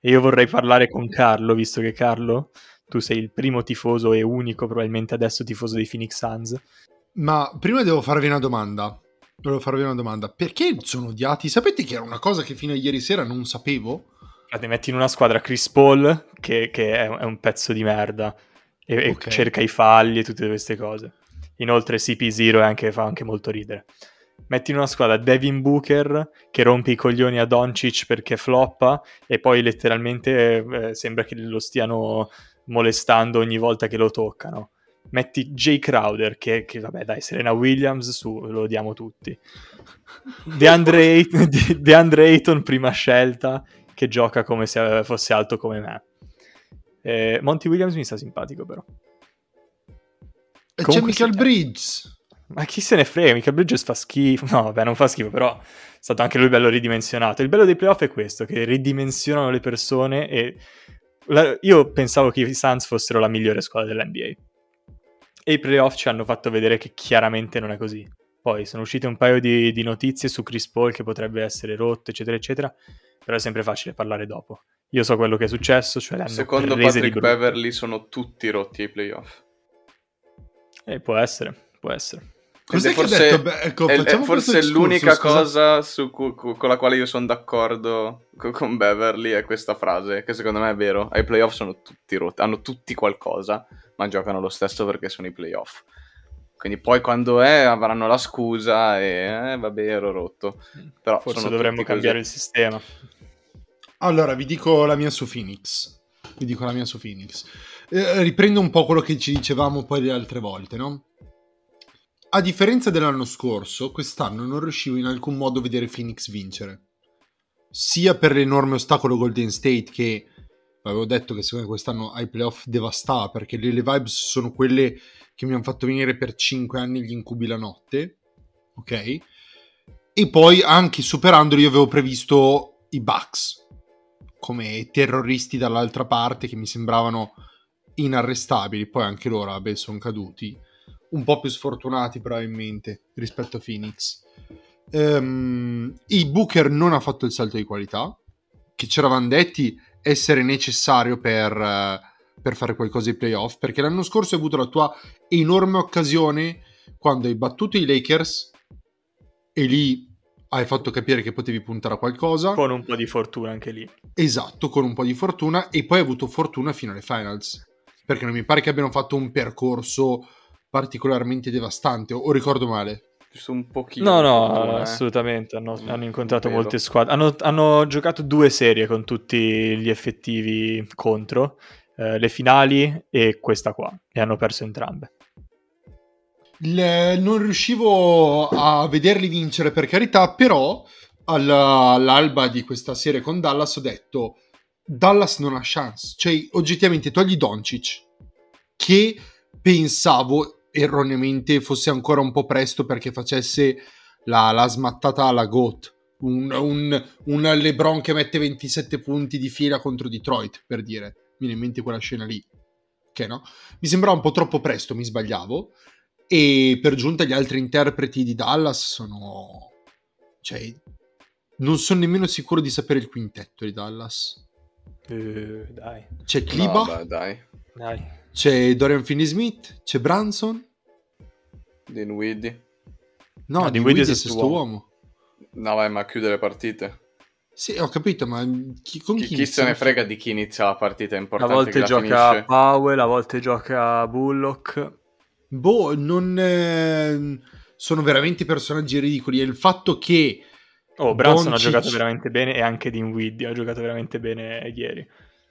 E io vorrei parlare con Carlo, visto che Carlo, tu sei il primo tifoso e unico probabilmente adesso tifoso dei Phoenix Suns. Ma prima devo farvi una domanda. Devo farvi una domanda. Perché sono odiati? Sapete che era una cosa che fino a ieri sera non sapevo? Ti metti in una squadra Chris Paul, che, che è, è un pezzo di merda, e, e Ok. cerca i falli e tutte queste cose. Inoltre CP0 è anche- fa anche molto ridere. Metti in una squadra Devin Booker che rompe i coglioni a Doncic perché floppa e poi letteralmente eh, sembra che lo stiano molestando ogni volta che lo toccano. Metti Jay Crowder che, che, vabbè dai Serena Williams su lo odiamo tutti. DeAndre, Ay- DeAndre Ayton prima scelta che gioca come se fosse alto come me. Eh, Monty Williams mi sta simpatico però. E c'è Comunque Michael sì. Bridges. Ma chi se ne frega, Michael Bridges fa schifo. No, vabbè, non fa schifo, però è stato anche lui bello ridimensionato. Il bello dei playoff è questo, che ridimensionano le persone e... la- Io pensavo che i Suns fossero la migliore squadra dell'NBA. E i playoff ci hanno fatto vedere che chiaramente non è così. Poi sono uscite un paio di, di notizie su Chris Paul che potrebbe essere rotto, eccetera, eccetera. Però è sempre facile parlare dopo. Io so quello che è successo, cioè Secondo Patrick. Beverly sono tutti rotti ai playoff. Eh, può essere, può essere. Cos'è forse-? Beh, ecco, è, forse l'unica scusa. cosa su cu- cu- con la quale io sono d'accordo co- con Beverly è questa frase, che secondo me è vero. Ai playoff sono tutti rotti, hanno tutti qualcosa, ma giocano lo stesso perché sono i playoff. Quindi poi quando è avranno la scusa e eh, vabbè ero rotto. Però Forse dovremmo cambiare così. il sistema. Allora, vi dico la mia su Phoenix. Vi dico la mia su Phoenix. Eh, riprendo un po' quello che ci dicevamo poi le altre volte, no? A differenza dell'anno scorso, quest'anno non riuscivo in alcun modo a vedere Phoenix vincere. Sia per l'enorme ostacolo Golden State che avevo detto che secondo me quest'anno ai playoff devastava perché le, le vibes sono quelle che mi hanno fatto venire per 5 anni gli incubi la notte. Ok? E poi anche superandoli avevo previsto i Bucks come terroristi dall'altra parte che mi sembravano inarrestabili. Poi anche loro, vabbè, sono caduti. Un po' più sfortunati probabilmente rispetto a Phoenix. Ehm, I Booker non ha fatto il salto di qualità, che ci eravamo detti essere necessario per, eh, per fare qualcosa ai playoff, perché l'anno scorso hai avuto la tua enorme occasione quando hai battuto i Lakers e lì hai fatto capire che potevi puntare a qualcosa. Con un po' di fortuna anche lì. Esatto, con un po' di fortuna e poi hai avuto fortuna fino alle finals. Perché non mi pare che abbiano fatto un percorso particolarmente devastante, o, ricordo male. Giusto un pochino. No, no, eh. assolutamente. Hanno, Mm, hanno incontrato molte squadre. Hanno, hanno giocato due serie con tutti gli effettivi contro. eh, le finali e questa qua. E hanno perso entrambe. Le- non riuscivo a vederli vincere per carità, però alla- all'alba di questa serie con Dallas ho detto Dallas non ha chance. Cioè, oggettivamente togli Doncic, che pensavo erroneamente fosse ancora un po' presto perché facesse la, la smattata alla GOAT. Un, un, un LeBron che mette 27 punti di fila contro Detroit, per dire. Mi viene in mente quella scena lì. Che no? Mi sembrava un po' troppo presto, mi sbagliavo. E per giunta gli altri interpreti di Dallas sono... Cioè, non sono nemmeno sicuro di sapere il quintetto di Dallas. Eh, dai, C'è No, Kliba, beh, dai. dai. C'è Dorian Finney-Smith, c'è Branson. Dinwiddie. No, No, di Dinwiddie Wiggins è sesto sesto uomo. No, vai, ma chiude le partite. Sì, ho capito, ma chi, con Chi, chi, chi se ne frega di chi inizia la partita, è A importante volte che la gioca finisce. Powell, a volte gioca Bullock. Boh, non... eh, sono veramente personaggi ridicoli. E il fatto che Oh, Branson ha Doncic- giocato veramente bene e anche Dinwiddie ha giocato veramente bene ieri.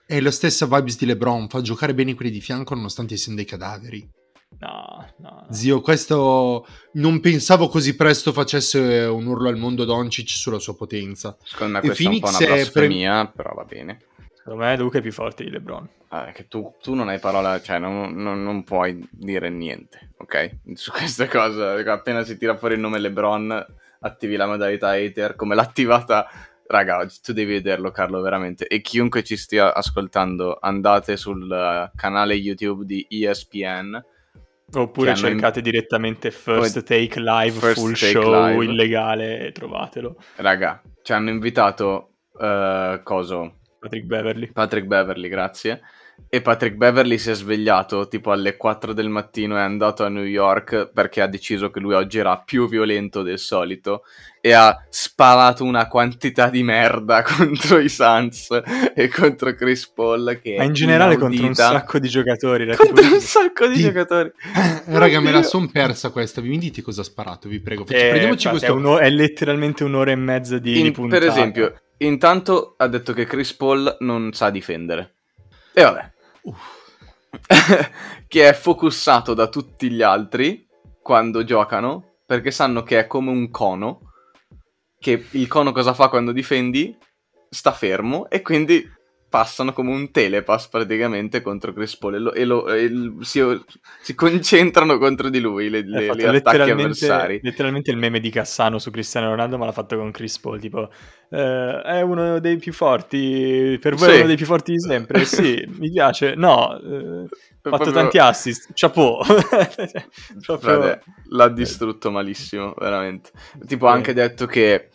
È la stessa vibes di LeBron, fa giocare bene quelli di fianco nonostante siano dei cadaveri. No, no, no. Zio, questo non pensavo così presto facesse un urlo al mondo Doncic sulla sua potenza. Secondo me E questa è un po' Phoenix una blasfemia, però va bene. Secondo me Luca è più forte di LeBron. Ah, che tu, tu non hai parola, cioè non, non- non puoi dire niente, ok? Su queste cose, appena si tira fuori il nome LeBron, attivi la modalità hater, come l'ha attivata, raga, tu devi vederlo Carlo, veramente. E chiunque ci stia ascoltando, andate sul eh, canale YouTube di ESPN, Oppure hanno in- cercate direttamente First Take Live, First full Take show, Live. illegale, e trovatelo. raga, ci hanno invitato, eh, coso, Patrick Beverly. Patrick Beverly, grazie. E Patrick Beverly si è svegliato tipo alle 4 del mattino e è andato a New York perché ha deciso che lui oggi era più violento del solito e ha sparato una quantità di merda contro i Suns e contro Chris Paul che Ma in generale contro un inaudita. sacco di giocatori. contro un sacco di Sì. giocatori. Eh, raga, me la son persa questa. Vi dite cosa ha sparato, vi prego. Facci- Eh, prendiamoci infatti, questo. è, un'o- è letteralmente un'ora e mezza di, di In- puntata. per esempio, intanto ha detto che Chris Paul non sa difendere. E vabbè. che è focussato da tutti gli altri quando giocano, perché sanno che è come un cono, che il cono cosa fa quando difendi? Sta fermo e quindi passano come un telepass praticamente contro Chris Paul e, lo- e lo- e si, si concentrano contro di lui le, le- fatto gli attacchi avversari. letteralmente il meme di Cassano su Cristiano Ronaldo, ma l'ha fatto con Chris Paul. Tipo, eh, è uno dei più forti. Per voi Sì. è uno dei più forti di sempre. sì, mi piace. No, eh, ha fatto Proprio- tanti assist. Chapeau. Proprio- Frate, l'ha distrutto malissimo, veramente. Tipo, ha anche detto che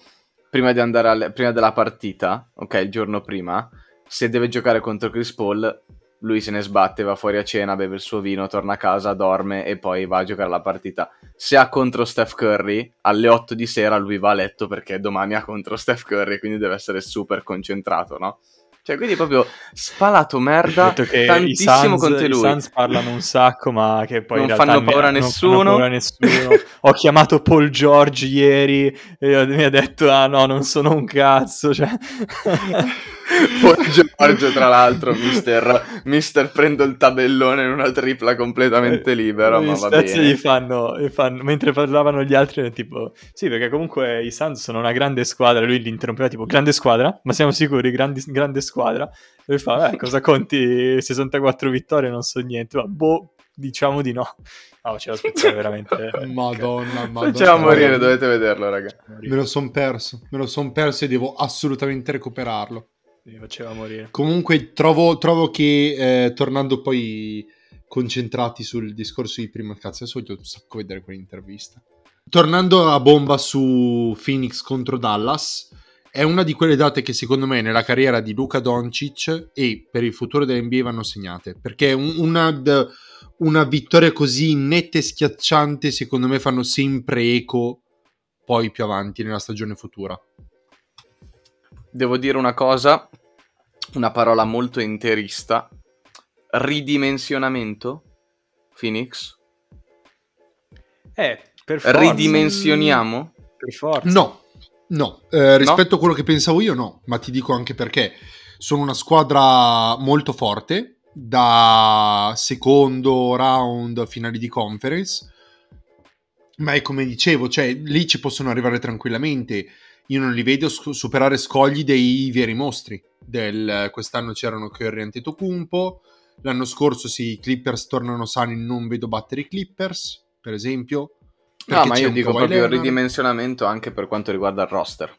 prima di andare alle- prima della partita, ok, il giorno prima, se deve giocare contro Chris Paul, lui se ne sbatte, va fuori a cena, beve il suo vino, torna a casa, dorme e poi va a giocare la partita. Se ha contro Steph Curry, alle 8 di sera lui va a letto perché domani ha contro Steph Curry, quindi deve essere super concentrato, no? Cioè, quindi proprio spalato merda, i tantissimo Suns, contro i lui. Suns parlano un sacco, ma che poi Non fanno paura a non nessuno. fanno paura a nessuno. Ho chiamato Paul George ieri e mi ha detto: Ah, no, non sono un cazzo. Cioè... Poi Giorgio, tra l'altro, mister, mister prendo il tabellone in una tripla completamente libera, Gli ma va bene. Gli fanno, gli fanno- mentre parlavano gli altri, tipo, sì, perché comunque i Suns sono una grande squadra. Lui li interrompeva, tipo, grande squadra, ma siamo sicuri, grandi- grande squadra. E lui fa, eh, cosa conti? 64 vittorie, non so niente. Ma, boh, diciamo di no. No, faceva spezzare veramente. Madonna, madonna. Facciamo morire, dovete vederlo, raga. Me lo son perso, me lo son perso e devo assolutamente recuperarlo. Mi faceva morire. Comunque trovo, trovo che, eh, tornando poi concentrati sul discorso di prima, cazzo, adesso voglio un sacco vedere quell'intervista. Tornando a bomba su Phoenix contro Dallas, è una di quelle date che secondo me nella carriera di Luca Doncic e per il futuro dell'NBA vanno segnate, perché un- una, una vittoria così netta e schiacciante secondo me fanno sempre eco poi più avanti nella stagione futura. Devo dire una cosa, una parola molto interista. Ridimensionamento, Phoenix. Eh, per forza. Ridimensioniamo? Per forza. No, no, Eh, rispetto a quello che pensavo io no, ma ti dico anche perché sono una squadra molto forte da secondo round finali di conference, ma è come dicevo, cioè lì ci possono arrivare tranquillamente. Io non li vedo sc- superare scogli dei veri mostri. Del, quest'anno c'erano Curry e Antetokounmpo, l'anno scorso se i Clippers tornano sani non vedo battere i Clippers, per esempio. No, ma io dico proprio il Leonard. ridimensionamento anche per quanto riguarda il roster.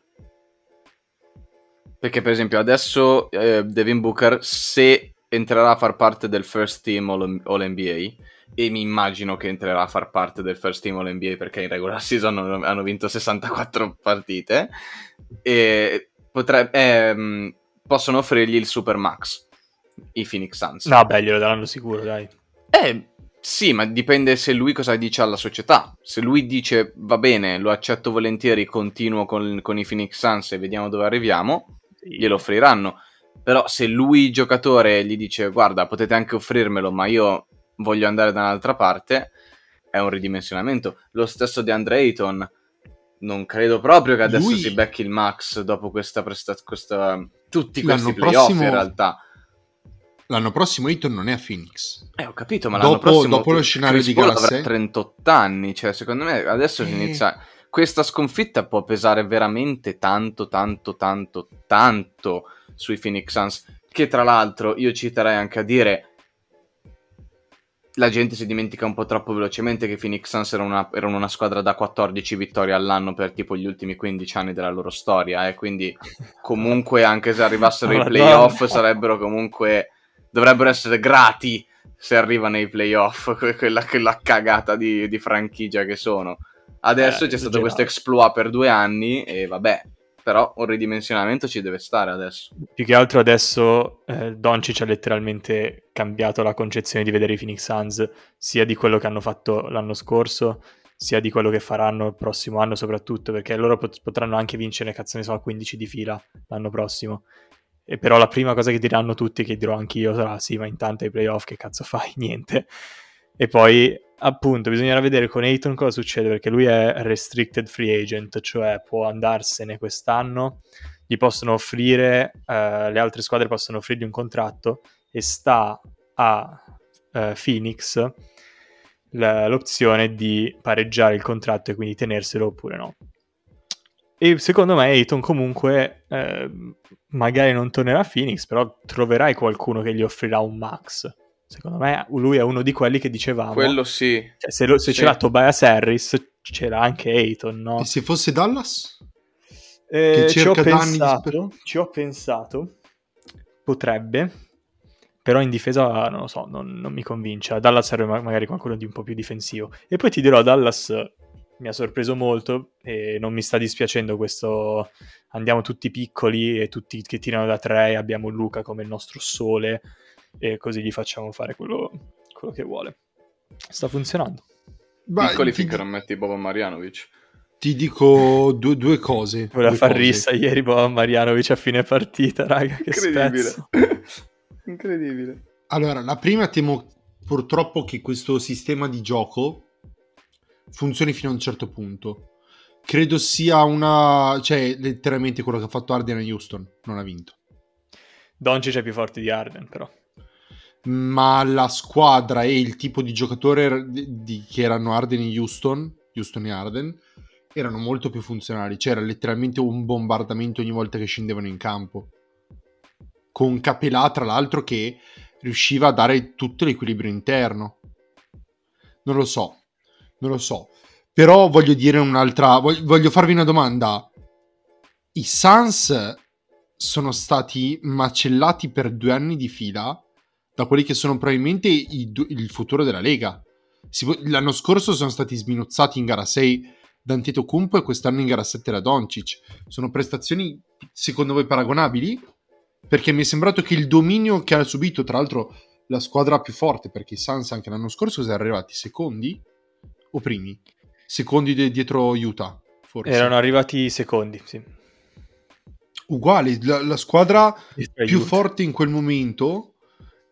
Perché per esempio adesso eh, Devin Booker se entrerà a far parte del first team All, All NBA e mi immagino che entrerà a far parte del first team All NBA perché in regular season hanno, hanno vinto 64 partite e potre- ehm, possono offrirgli il super max i Phoenix Suns. No, beh, glielo daranno sicuro, dai. Eh, sì, ma dipende se lui cosa dice alla società. Se lui dice va bene, lo accetto volentieri, continuo con, con i Phoenix Suns e vediamo dove arriviamo, glielo offriranno. Però se lui, giocatore, gli dice guarda, potete anche offrirmelo, ma io voglio andare da un'altra parte, è un ridimensionamento. Lo stesso di Andre Ayton. Non credo proprio che adesso Lui- si becchi il max dopo questa prestazione. Tutti L'anno questi playoff prossimo- in realtà. L'anno prossimo Ayton non è a Phoenix. Eh, ho capito, ma Dopo- l'anno prossimo dopo lo scenario Chris di Paul avrà sei- 38 anni, cioè secondo me adesso Eh. inizia questa sconfitta può pesare veramente tanto tanto tanto tanto sui Phoenix Suns, che tra l'altro io ci terrei anche a dire la gente si dimentica un po' troppo velocemente che Phoenix Suns erano una, erano una squadra da 14 vittorie all'anno per tipo gli ultimi 15 anni della loro storia, e quindi comunque anche se arrivassero i playoff sarebbero comunque dovrebbero essere grati se arrivano ai playoff que- quella, quella cagata di, di franchigia che sono. Adesso Eh, c'è stato questo exploit per due anni e vabbè però un ridimensionamento ci deve stare adesso Più che altro adesso eh, Doncic ha letteralmente cambiato la concezione di vedere i Phoenix Suns, sia di quello che hanno fatto l'anno scorso, sia di quello che faranno il prossimo anno soprattutto, perché loro pot- potranno anche vincere, cazzo ne so, 15 di fila l'anno prossimo. E però la prima cosa che diranno tutti, che dirò anch'io, sarà sì, ma intanto ai playoff che cazzo fai? Niente. E poi, appunto, bisognerà vedere con Ayton cosa succede, perché lui è restricted free agent, cioè può andarsene quest'anno, gli possono offrire, eh, le altre squadre possono offrirgli un contratto e sta a eh, Phoenix l- l'opzione di pareggiare il contratto e quindi tenerselo oppure no. E secondo me Ayton comunque eh, magari non tornerà a Phoenix, però troverai qualcuno che gli offrirà un max. Secondo me lui è uno di quelli che dicevamo. quello sì Cioè, se lo- se Sì. c'era Tobias Harris, c'era anche Ayton, no? E se fosse Dallas? Eh, che ci ho pensato, ci ho pensato, potrebbe, però in difesa non lo so, non, non mi convince. A Dallas serve ma- magari qualcuno di un po' più difensivo. E poi ti dirò, Dallas mi ha sorpreso molto e non mi sta dispiacendo questo andiamo tutti piccoli e tutti che tirano da tre abbiamo Luca come il nostro sole e così gli facciamo fare quello, quello che vuole. Sta funzionando. Beh, piccoli ti, finché non metti Bobo Marjanovic ti dico due, due cose. Voleva due far cose. rissa ieri Boban Marjanovic a fine partita, raga, che incredibile incredibile Allora, la prima temo purtroppo che questo sistema di gioco funzioni fino a un certo punto. Credo sia una... cioè, letteralmente quello che ha fatto Arden a Houston, non ha vinto. Doncic è più forte di Arden, però. Ma la squadra e il tipo di giocatore di- di- che erano Arden e Houston, Houston e Arden, erano molto più funzionali. C'era letteralmente un bombardamento ogni volta che scendevano in campo. Con Capelà, tra l'altro, che riusciva a dare tutto l'equilibrio interno. Non lo so, non lo so. Però voglio dire un'altra... Voglio, voglio farvi una domanda. I Suns sono stati macellati per due anni di fila da quelli che sono probabilmente i il futuro della Lega. Può- l'anno scorso sono stati sminuzzati in gara 6 da Antetokounmpo e quest'anno in gara 7 da Doncic. Sono prestazioni secondo voi paragonabili? Perché mi è sembrato che il dominio che ha subito, tra l'altro, la squadra più forte, perché i Suns anche l'anno scorso sono arrivati secondi o primi? Secondi de- dietro Utah, forse. Erano arrivati secondi, sì. Uguali, la, la squadra più forte in quel momento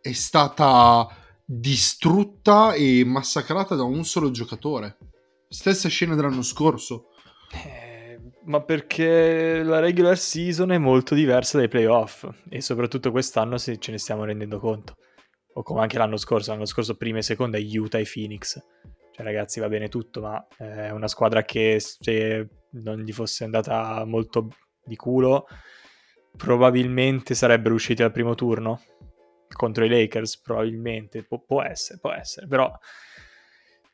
è stata distrutta e massacrata da un solo giocatore. Stessa scena dell'anno scorso. Eh, ma perché la regular season è molto diversa dai playoff e soprattutto quest'anno se ce ne stiamo rendendo conto. O come anche l'anno scorso, l'anno scorso prima e seconda Utah e Phoenix. Cioè ragazzi va bene tutto, ma è una squadra che se non gli fosse andata molto di culo probabilmente sarebbero usciti al primo turno contro i Lakers, probabilmente, Pu- può essere, può essere, però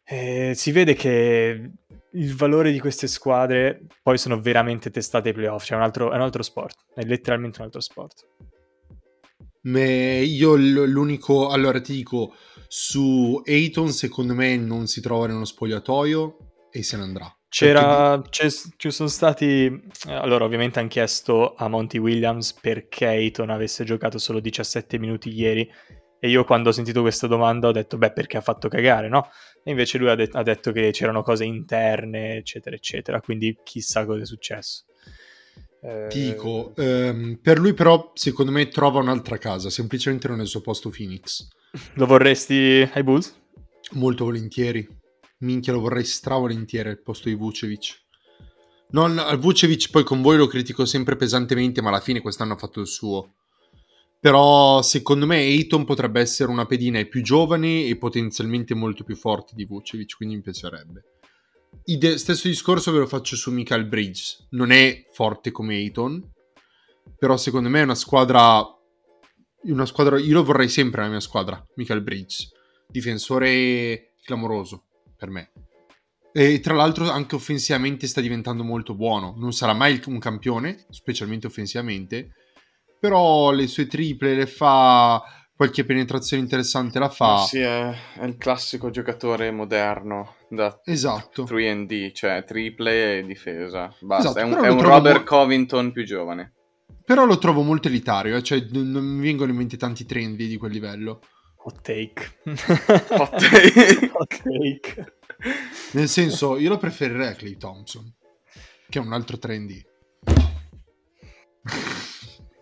eh, si vede che il valore di queste squadre poi sono veramente testate ai playoff, cioè un altro, è un altro sport, è letteralmente un altro sport. Me- io l'unico. Allora ti dico: su Ayton, secondo me, non si trova in uno spogliatoio e se ne andrà. C'era, ci sono stati, eh, allora ovviamente hanno chiesto a Monty Williams perché Ayton avesse giocato solo 17 minuti ieri e io quando ho sentito questa domanda ho detto beh perché ha fatto cagare no? E invece lui ha, det- ha detto che c'erano cose interne eccetera eccetera quindi chissà cosa è successo. Eh, dico, ehm, per lui, però, secondo me trova un'altra casa. Semplicemente non è il suo posto Phoenix. Lo vorresti ai Bulls? Molto volentieri. Minchia, lo vorrei stravolentieri al posto di Vucevic. Non, Vucevic poi con voi lo critico sempre pesantemente, ma alla fine quest'anno ha fatto il suo. Però secondo me Ayton potrebbe essere una pedina più giovane e potenzialmente molto più forte di Vucevic, quindi mi piacerebbe. Ide- stesso discorso ve lo faccio su Michael Bridges. Non è forte come Ayton, però secondo me è una squadra... Una squadra io lo vorrei sempre nella mia squadra, Michael Bridges. Difensore clamoroso per me. E tra l'altro anche offensivamente sta diventando molto buono. Non sarà mai un campione, specialmente offensivamente, però le sue triple le fa, qualche penetrazione interessante la fa. Sì, è, è il classico giocatore moderno da Esatto. 3D, cioè triple e difesa. Basta, Esatto, è un, è un Robert mo- Covington più giovane. Però lo trovo molto elitario, eh, cioè non mi vengono in mente tanti trendy di quel livello. Hot take. Hot take. Hot take. Nel senso, io lo preferirei a Clay Thompson, che è un altro trendy.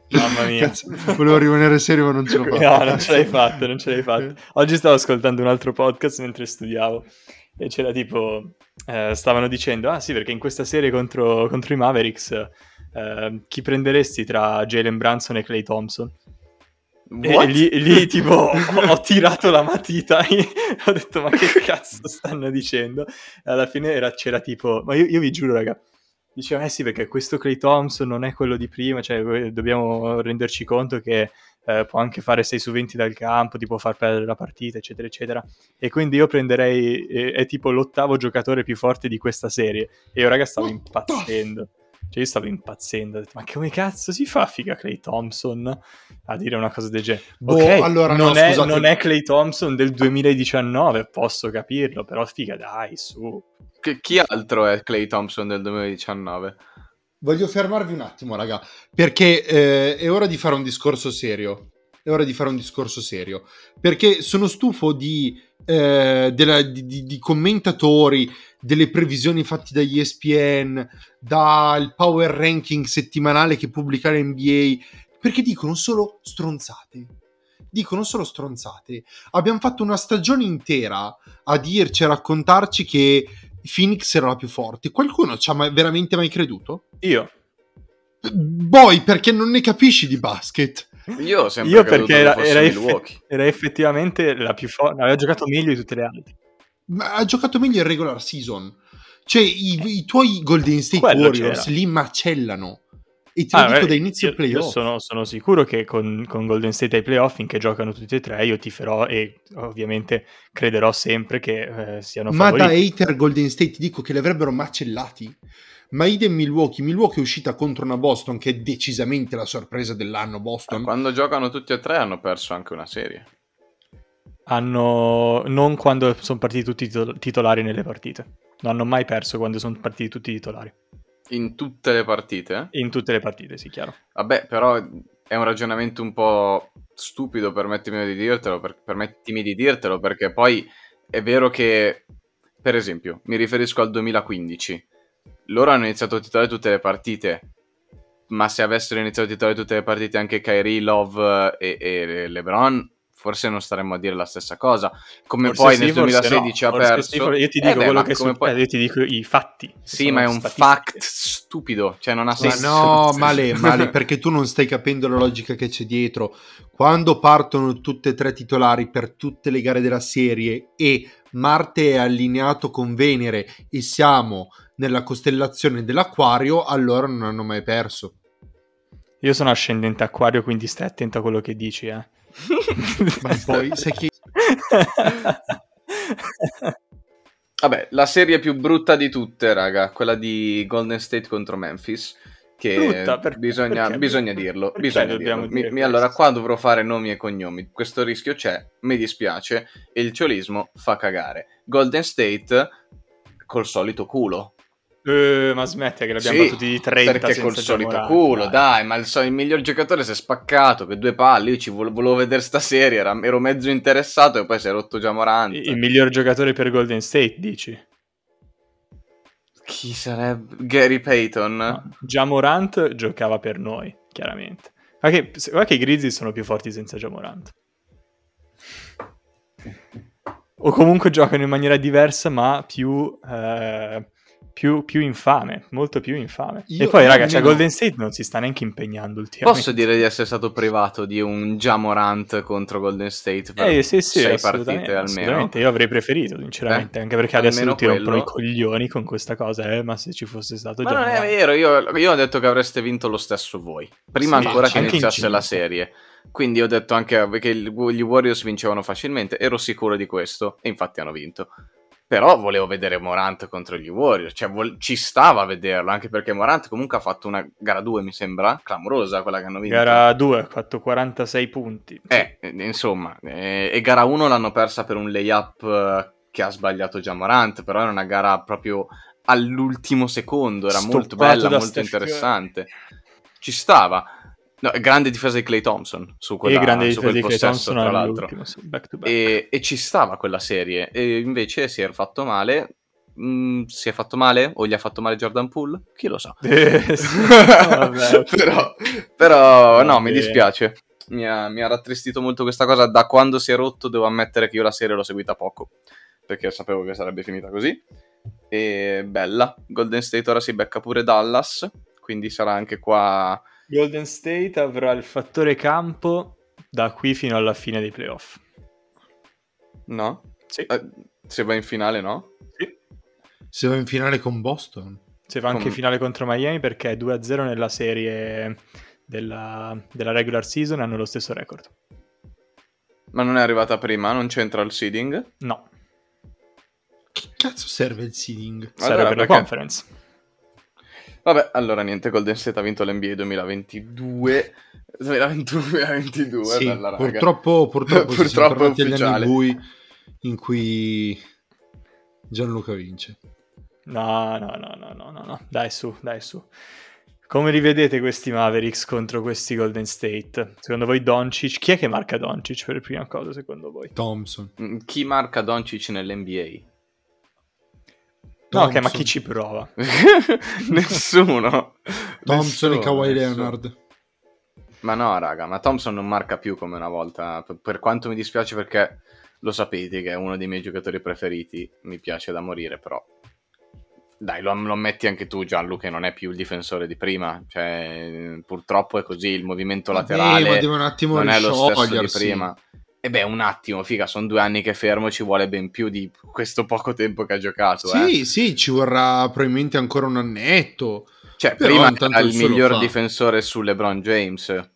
Mamma mia. Cazzo, volevo rimanere serio, ma non ce l'ho fatta. No, non ce l'hai fatto, non ce l'hai fatto. Oggi stavo ascoltando un altro podcast mentre studiavo e c'era tipo, eh, stavano dicendo, ah sì, perché in questa serie contro, contro i Mavericks, eh, chi prenderesti tra Jalen Branson e Clay Thompson? E, lì, lì, tipo ho, tirato la matita e ho detto ma che cazzo stanno dicendo? E alla fine era- c'era tipo, ma io, io vi giuro raga, diceva eh sì perché questo Clay Thompson non è quello di prima, cioè eh, dobbiamo renderci conto che eh, può anche fare 6 su 20 dal campo, ti può far perdere la partita eccetera eccetera e quindi io prenderei, eh, è tipo l'ottavo giocatore più forte di questa serie e io raga stavo impazzendo. Cioè io stavo impazzendo, ho detto, ma come cazzo si fa figa Clay Thompson a dire una cosa del genere? Boh, ok, allora, no, non, è, scusate. non è Clay Thompson del 2019, posso capirlo, però figa dai, su. Che- chi altro è Clay Thompson del 2019? Voglio fermarvi un attimo, raga, perché eh, è ora di fare un discorso serio. È ora di fare un discorso serio. Perché sono stufo di, eh, della- di- di- di commentatori, delle previsioni fatte dagli ESPN, dal power ranking settimanale che pubblica l'NBA, perché dicono solo stronzate. Dicono solo stronzate. Abbiamo fatto una stagione intera a dirci, a raccontarci che Phoenix era la più forte. Qualcuno ci ha mai- veramente mai creduto? Io, Boy, perché non ne capisci di basket. Io ho sempre io perché era, era effe- Milwaukee. era effettivamente la più forte, aveva giocato meglio di tutte le altre. Ma ha giocato meglio in regular season. Cioè, i, i tuoi Golden State Quello Warriors c'era. li macellano. E te lo Ah, dico beh, da inizio io- playoff. io sono, sono sicuro che con, con Golden State ai playoff, finché giocano tutti e tre, io tiferò e ovviamente crederò sempre che eh, siano Ma da favoriti. hater Golden State ti dico che li avrebbero macellati. Ma idem Milwaukee. Milwaukee è uscita contro una Boston che è decisamente la sorpresa dell'anno. Boston. Quando giocano tutti e tre hanno perso anche una serie. Hanno non quando sono partiti tutti titol- titolari nelle partite. Non hanno mai perso quando sono partiti tutti titolari. In tutte le partite? In tutte le partite, sì, chiaro. Vabbè, però è un ragionamento un po' stupido, permettimi di dirtelo, per- permettimi di dirtelo, perché poi è vero che, per esempio, mi riferisco al 2015. Loro hanno iniziato a titolare tutte le partite, ma se avessero iniziato a titolare tutte le partite anche Kyrie, Love e, e LeBron, forse non staremmo a dire la stessa cosa. Come Forse poi sì, nel forse 2016 no. ha Forse perso. sì, io ti Eh dico beh, quello che succede, poi- io ti dico i fatti. Sì, ma è un statistiche. fact stupido, cioè non ha Sì, Ma senso. no, male, male, perché tu non stai capendo la logica che c'è dietro. Quando partono tutte e tre titolari per tutte le gare della serie e Marte è allineato con Venere e siamo nella costellazione dell'Aquario, allora non hanno mai perso. Io sono ascendente acquario, quindi stai attento a quello che dici, eh. Ma poi, sai che Vabbè, la serie più brutta di tutte, raga, quella di Golden State contro Memphis. Che Brutta, perché- bisogna, perché- bisogna dirlo. bisogna dirlo. Mi- mi- allora, qua dovrò fare nomi e cognomi. Questo rischio c'è, mi dispiace. E il ciolismo fa cagare. Golden State col solito culo. Eh, ma smetti che l'abbiamo Sì, battuti di 30 perché col solito Giamorant, culo, dai, ma il, so- il miglior giocatore si è spaccato, che due palle, io ci vo- volevo vedere sta serie, era- ero mezzo interessato e poi si è rotto già Morant. Il miglior giocatore per Golden State, dici? Chi sarebbe? Gary Payton? No. Jamorant giocava per noi, chiaramente. Guarda che, guarda che i Grizzlies sono più forti senza Jamorant. O comunque giocano in maniera diversa, ma più, eh, più, più infame, molto più infame. Io- e poi, io raga, cioè, Golden State non si sta neanche impegnando ultimamente. Posso dire di essere stato privato di un Jamorant contro Golden State per Eh sì, sì, sei partite almeno? assolutamente. Io avrei preferito, sinceramente, anche perché adesso tutti rompono i quello. coglioni con questa cosa, eh, ma se ci fosse stato Ma già... non è vero, io, io ho detto che avreste vinto lo stesso voi. Prima Sì, ancora che anche in iniziasse la serie. Quindi ho detto anche che gli Warriors vincevano facilmente. Ero sicuro di questo. E infatti hanno vinto. Però volevo vedere Morant contro gli Warriors. Cioè, vol- ci stava a vederlo. Anche perché Morant comunque ha fatto una gara 2, mi sembra. Clamorosa quella che hanno vinto. Gara 2 ha fatto 46 punti. Eh, insomma. eh, e gara 1 l'hanno persa per un layup eh, che ha sbagliato già Morant. Però era una gara proprio all'ultimo secondo. Era molto Stoppato bella, molto Steph Curry. interessante. Ci stava. No, grande difesa di Clay Thompson su, quella, e grande su quel possesso, Thompson tra l'altro. sì, back back. E, e ci stava quella serie. E invece si era fatto male. Mm, si è fatto male? O gli ha fatto male Jordan Poole? Chi lo sa. Eh, ok. però, però no, mi dispiace. Mi ha, mi ha rattristito molto questa cosa. Da quando si è rotto, devo ammettere che io la serie l'ho seguita poco. Perché sapevo che sarebbe finita così. E bella. Golden State ora si becca pure Dallas. Quindi sarà anche qua. Golden State avrà il fattore campo da qui fino alla fine dei playoff. No? Sì, Eh, se va in finale, no? sì. Se va in finale con Boston. Se va anche Com- finale contro Miami perché è 2-0 nella serie della, della regular season e hanno lo stesso record. Ma non è arrivata prima, non c'entra il seeding. No, Che cazzo serve il seeding? serve Allora, per la conference. Vabbè, allora niente, Golden State ha vinto l'NBA 2022. 2021-2022, Sì, bella raga. purtroppo, purtroppo, si sono Purtroppo è ufficiale. anni bui in cui Gianluca vince. No, no, no, no, no, no, no. Dai su, dai su. Come li vedete questi Mavericks contro questi Golden State? Secondo voi Doncic? Chi è che marca Doncic per prima cosa, secondo voi? Thompson. Mm, Chi marca Doncic nell'NBA? No, ok, ma Thompson. chi ci prova? Nessuno. Thompson e Kawhi. Leonard. Ma no, raga, ma Thompson non marca più come una volta. Per, per quanto mi dispiace perché lo sapete che è uno dei miei giocatori preferiti. Mi piace da morire, però. Dai, lo, lo ammetti anche tu, Gianlu, che non è più il difensore di prima. Cioè, purtroppo è così. Il movimento laterale Vabbè, ma deve un attimo non è lo stesso di prima. E beh, un attimo, figa, sono due anni che fermo, ci vuole ben più di questo poco tempo che ha giocato. eh. Sì, sì, ci vorrà probabilmente ancora un annetto. Cioè, Però prima era il miglior fa. difensore su LeBron James.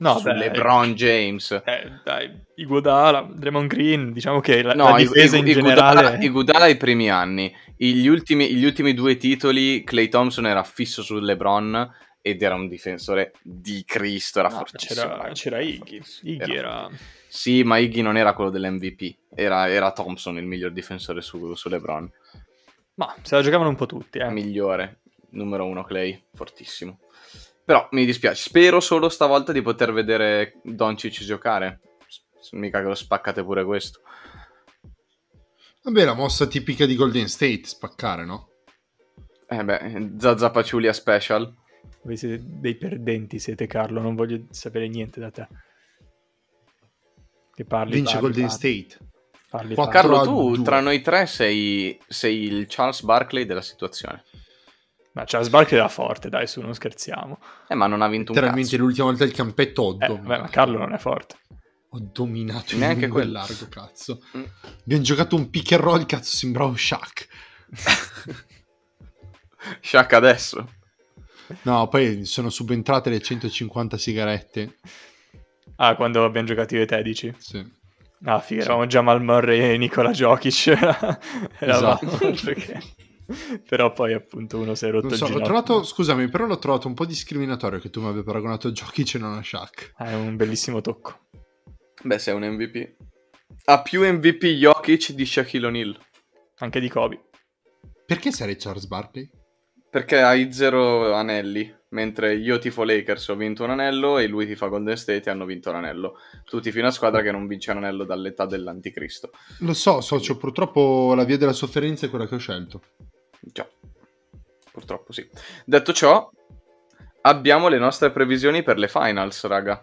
No, su beh, LeBron James. Eh, dai, Iguodala, Draymond Green, diciamo che la, No, la difesa i- in i generale... Iguodala- Iguodala ai primi anni. Gli ultimi, gli ultimi due titoli, Clay Thompson era fisso su LeBron ed era un difensore di Cristo, era No, fortissimo. c'era, c'era Iggy. Iggy era... Sì, ma Iggy non era quello dell'MVP, era, era Thompson il miglior difensore su, su LeBron. Ma se la giocavano un po' tutti, eh. Migliore, numero uno Clay, fortissimo. Però mi dispiace, spero solo stavolta di poter vedere Doncic giocare. Mica che lo spaccate pure questo. Vabbè, la mossa tipica di Golden State, spaccare, no? Eh beh, Zazza Paciulia Special. Voi siete dei perdenti, siete Carlo, non voglio sapere niente da te. Che parli, Vince parli, Golden parli, State. parli, parli. Carlo, tu due. tra noi tre sei, sei il Charles Barkley della situazione. Ma Charles Barkley era forte, dai, su, non scherziamo. Eh, ma non ha vinto un Letteralmente cazzo. l'ultima volta il campetto ho Eh, vabbè, ma Carlo non è forte. Ho dominato il Neanche e quello. largo, cazzo. Mm. Abbiamo giocato un pick and roll, cazzo, sembravo Shaq. Shaq adesso. No, poi sono subentrate le 150 sigarette. Ah, quando abbiamo giocato io e te, dici? Sì. Ah, figa, eravamo Jamal Murray e Nicola Jokic. Eravamo, Esatto. perché- Però poi appunto uno si è rotto Non il so, l'ho ginocchio. trovato, scusami, però l'ho trovato un po' discriminatorio che tu mi abbia paragonato a Jokic e non a Shaq. Ah, è un bellissimo tocco. Beh, sei un MVP. Ha più MVP Jokic di Shaquille O'Neal. Anche di Kobe. Perché sarei Charles Barkley? Perché hai zero anelli. Mentre io tifo Lakers ho vinto un anello e lui tifa Golden State e hanno vinto l'anello. Tu tifi una squadra che non vince un anello dall'età dell'anticristo. Lo so, socio, purtroppo la via della sofferenza è quella che ho scelto. Già. Purtroppo sì. Detto ciò, abbiamo le nostre previsioni per le finals, raga.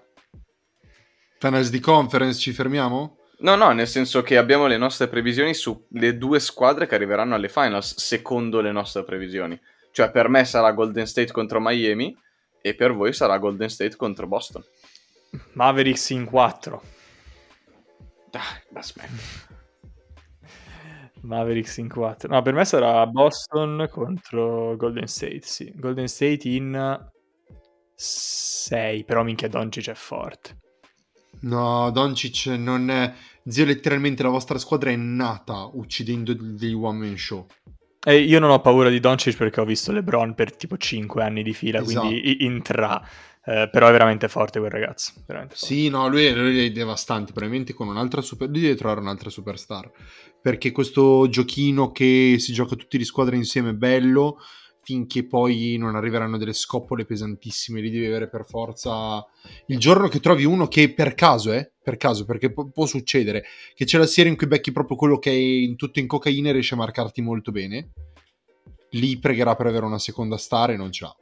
Finals di conference, ci fermiamo? No, no, nel senso che abbiamo le nostre previsioni sulle due squadre che arriveranno alle finals, secondo le nostre previsioni. Cioè, per me sarà Golden State contro Miami e per voi sarà Golden State contro Boston. Mavericks in 4. Dai, ma smetti. Mavericks in 4. No, per me sarà Boston contro Golden State, sì. Golden State in 6, però minchia Doncic è forte. No, Doncic non è... Zio, letteralmente la vostra squadra è nata uccidendo degli one man show. E io non ho paura di Doncic perché ho visto LeBron per tipo 5 anni di fila, Esatto. quindi i- intra. Eh, però è veramente forte quel ragazzo. Forte. Sì, no, lui è, lui è devastante. Probabilmente con un'altra super. Lui deve trovare un'altra superstar. Perché questo giochino che si gioca tutti di squadra insieme è bello. Finché poi non arriveranno delle scoppole pesantissime, li devi avere per forza. Il giorno che trovi uno che per caso, eh, per caso, perché pu- può succedere che c'è la serie in cui becchi proprio quello che è in tutto in cocaina e riesce a marcarti molto bene. Lì pregherà per avere una seconda star e non ce l'ha.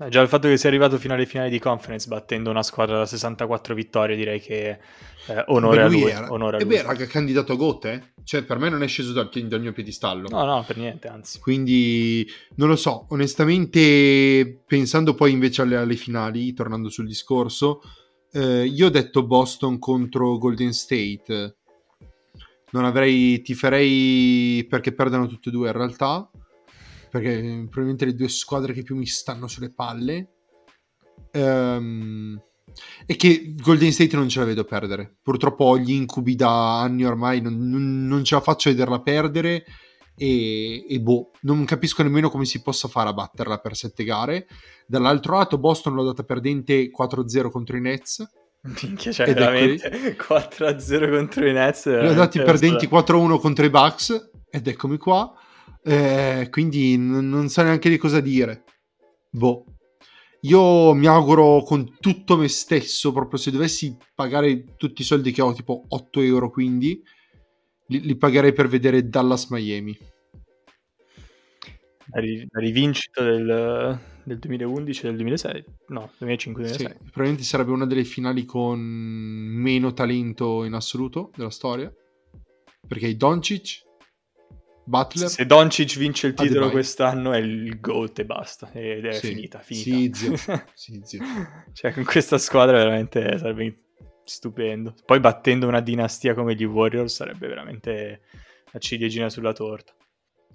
Eh, già il fatto che sia arrivato fino alle finali di conference battendo una squadra da 64 vittorie, direi che eh, onore a lui lui. era- onore a E lui. beh, raga, candidato a GOAT, eh? Cioè, per me non è sceso dal, dal mio piedistallo. No, no, per niente, anzi. Quindi, non lo so, onestamente, pensando poi invece alle, alle finali, tornando sul discorso, eh, io ho detto Boston contro Golden State. Non avrei, tiferei perché perdano tutte e due in realtà, perché probabilmente le due squadre che più mi stanno sulle palle. Ehm, e che Golden State non ce la vedo perdere. Purtroppo ho gli incubi da anni ormai, non, non- non ce la faccio a vederla perdere. E, e boh, non capisco nemmeno come si possa fare a batterla per sette gare. Dall'altro lato, Boston l'ho data perdente 4-0 contro i Nets. Minchia, cioè Ed veramente 4-0 contro i Nets. Li ho dati perdenti stra- 4-1 contro i Bucks. Ed eccomi qua. Eh, quindi n- non so neanche di cosa dire. Boh. Io mi auguro con tutto me stesso, proprio se dovessi pagare tutti i soldi che ho, tipo 8 euro, quindi li, li pagherei per vedere Dallas Miami. La, ri- la rivincita del, del 2011 e del 2006. No, 2005-2006. Sì, probabilmente sarebbe una delle finali con meno talento in assoluto della storia. Perché i Doncic, Butler, Se Doncic vince il titolo Adebayo. quest'anno è il GOAT e basta. Ed è Sì. finita, finita. Sì, zio. Sì, zio. cioè, con questa squadra veramente sarebbe stupendo. Poi battendo una dinastia come gli Warriors sarebbe veramente la ciliegina sulla torta.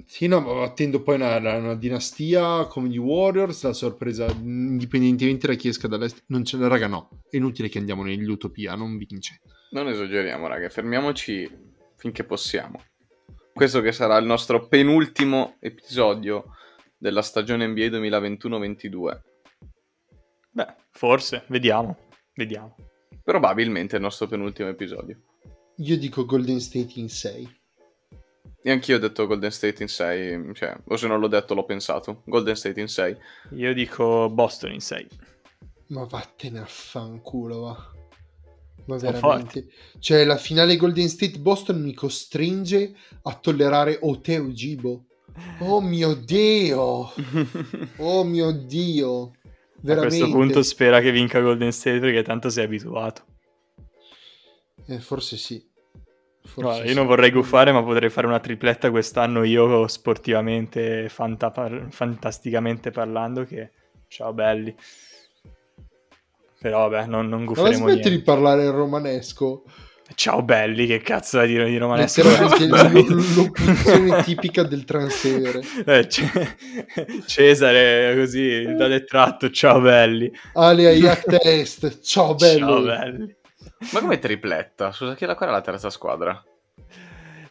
Sì, no, ma attendo poi una, una dinastia come gli Warriors, la sorpresa, indipendentemente da chi esca dall'est. Non ce la raga, no. È inutile che andiamo nell'utopia, non vince. Non esageriamo, raga, fermiamoci finché possiamo. Questo che sarà il nostro penultimo episodio della stagione NBA 2021-22. Beh, forse, vediamo. Vediamo. Probabilmente il nostro penultimo episodio. Io dico Golden State in 6. E anch'io ho detto Golden State in 6, cioè, o se non l'ho detto l'ho pensato. Golden State in 6. Io dico Boston in 6. Ma vattene a fanculo, va. Ma veramente. Cioè, la finale Golden State Boston mi costringe a tollerare Oteo Gibo. Oh mio Dio! Oh mio Dio! A Veramente. questo punto spera che vinca Golden State perché tanto sei abituato. Eh, forse sì. Forse Guarda, io sì. non vorrei guffare, ma potrei fare una tripletta quest'anno io sportivamente, fanta- fantasticamente parlando, che ciao belli. Però vabbè, non, non Ma gufferemo smetti niente. di parlare in romanesco. Ciao belli, che cazzo da dire di romanesco? L- l'opzione tipica del transfero. Eh, Ce- Cesare, così, da detratto, ciao belli. Ale Ayak Test. Ciao bello. Ciao belli. Ma come tripletta? Scusa, che la, qual è la terza squadra?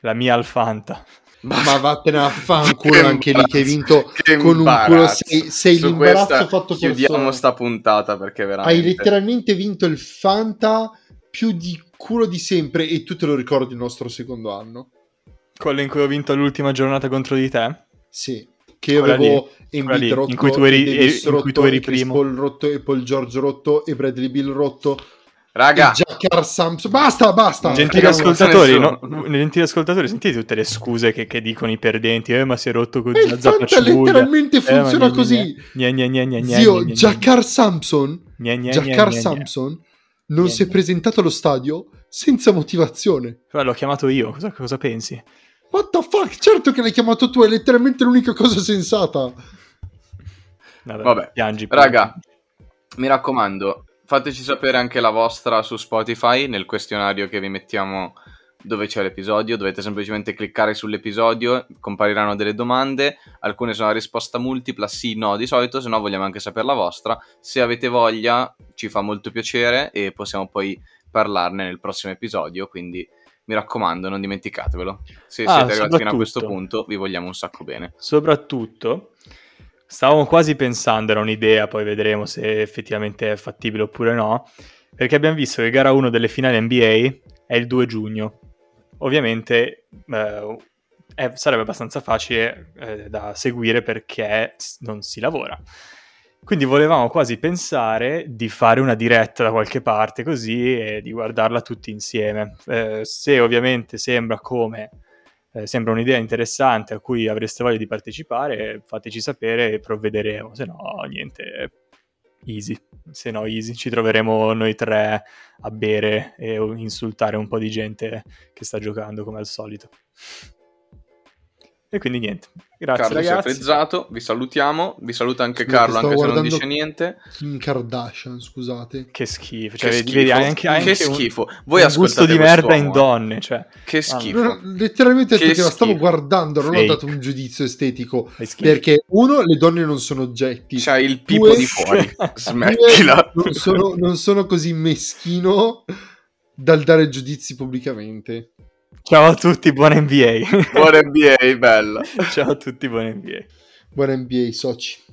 La mia Alfanta. Ma vattene a fanculo Che anche lì che hai vinto Che con un culo. Sei, sei Su l'imbarazzo questa fatto Chiudiamo persona. sta puntata perché veramente... Hai letteralmente vinto il Fanta più di culo di sempre e tu te lo ricordi il nostro secondo anno? Quello in cui ho vinto l'ultima giornata contro di te? Sì. Che Quella avevo lì, Embiid rotto, in cui tu eri- e Davis in cui rotto, tu eri e primo. Paul rotto, e Paul George rotto, e Bradley Bill rotto, Raga, e Samson. Basta, basta! Gentili ascoltatori, no? gentili ascoltatori, sentite tutte le scuse che, che dicono i perdenti. Eh, ma si è rotto con E il Fanta letteralmente funziona così. Zio, Jaccar Samson, gna. Samson non si è presentato allo stadio senza motivazione. Però l'ho chiamato io, cosa, cosa pensi? What the fuck? Certo che l'hai chiamato tu, è letteralmente l'unica cosa sensata. Vabbè, Vabbè, piangi. Raga, mi raccomando, fateci sapere anche la vostra su Spotify nel questionario che vi mettiamo dove c'è l'episodio. Dovete semplicemente cliccare sull'episodio, compariranno delle domande. Alcune sono a risposta multipla, sì, no, di solito, se no vogliamo anche sapere la vostra. Se avete voglia, ci fa molto piacere e possiamo poi parlarne nel prossimo episodio. Quindi mi raccomando, non dimenticatevelo. Se Ah, siete arrivati fino a questo punto, vi vogliamo un sacco bene. Soprattutto, stavamo quasi pensando, era un'idea, poi vedremo se effettivamente è fattibile oppure no, perché abbiamo visto che gara 1 delle finali NBA è il 2 giugno. Ovviamente eh, è- sarebbe abbastanza facile eh, da seguire perché non si lavora. Quindi volevamo quasi pensare di fare una diretta da qualche parte così e di guardarla tutti insieme. Eh, se ovviamente sembra come eh, sembra un'idea interessante a cui avreste voglia di partecipare, fateci sapere e provvederemo. Se no, niente, easy. Se no, easy. Ci troveremo noi tre a bere e insultare un po' di gente che sta giocando come al solito. E quindi niente. Grazie Carlo si è ragazzi. frizzato, vi salutiamo, vi saluta anche Scusate, Carlo anche se non dice niente. Kim Kardashian, scusate. Che schifo. Cioè, Che schifo, vedi, anche, che anche un- schifo. Voi un gusto ascoltate di merda in eh. donne. Cioè, Che Ah, schifo. No, letteralmente ho Che che la stavo schifo. guardando, non ho Fake. dato un giudizio estetico. schifo. Perché uno, le donne non sono oggetti. C'hai il pipo Due- di fuori. Smettila. non sono, non sono così meschino dal dare giudizi pubblicamente. Ciao a tutti, buona NBA. Buona NBA, bella. Ciao a tutti, buona NBA. Buona NBA, soci.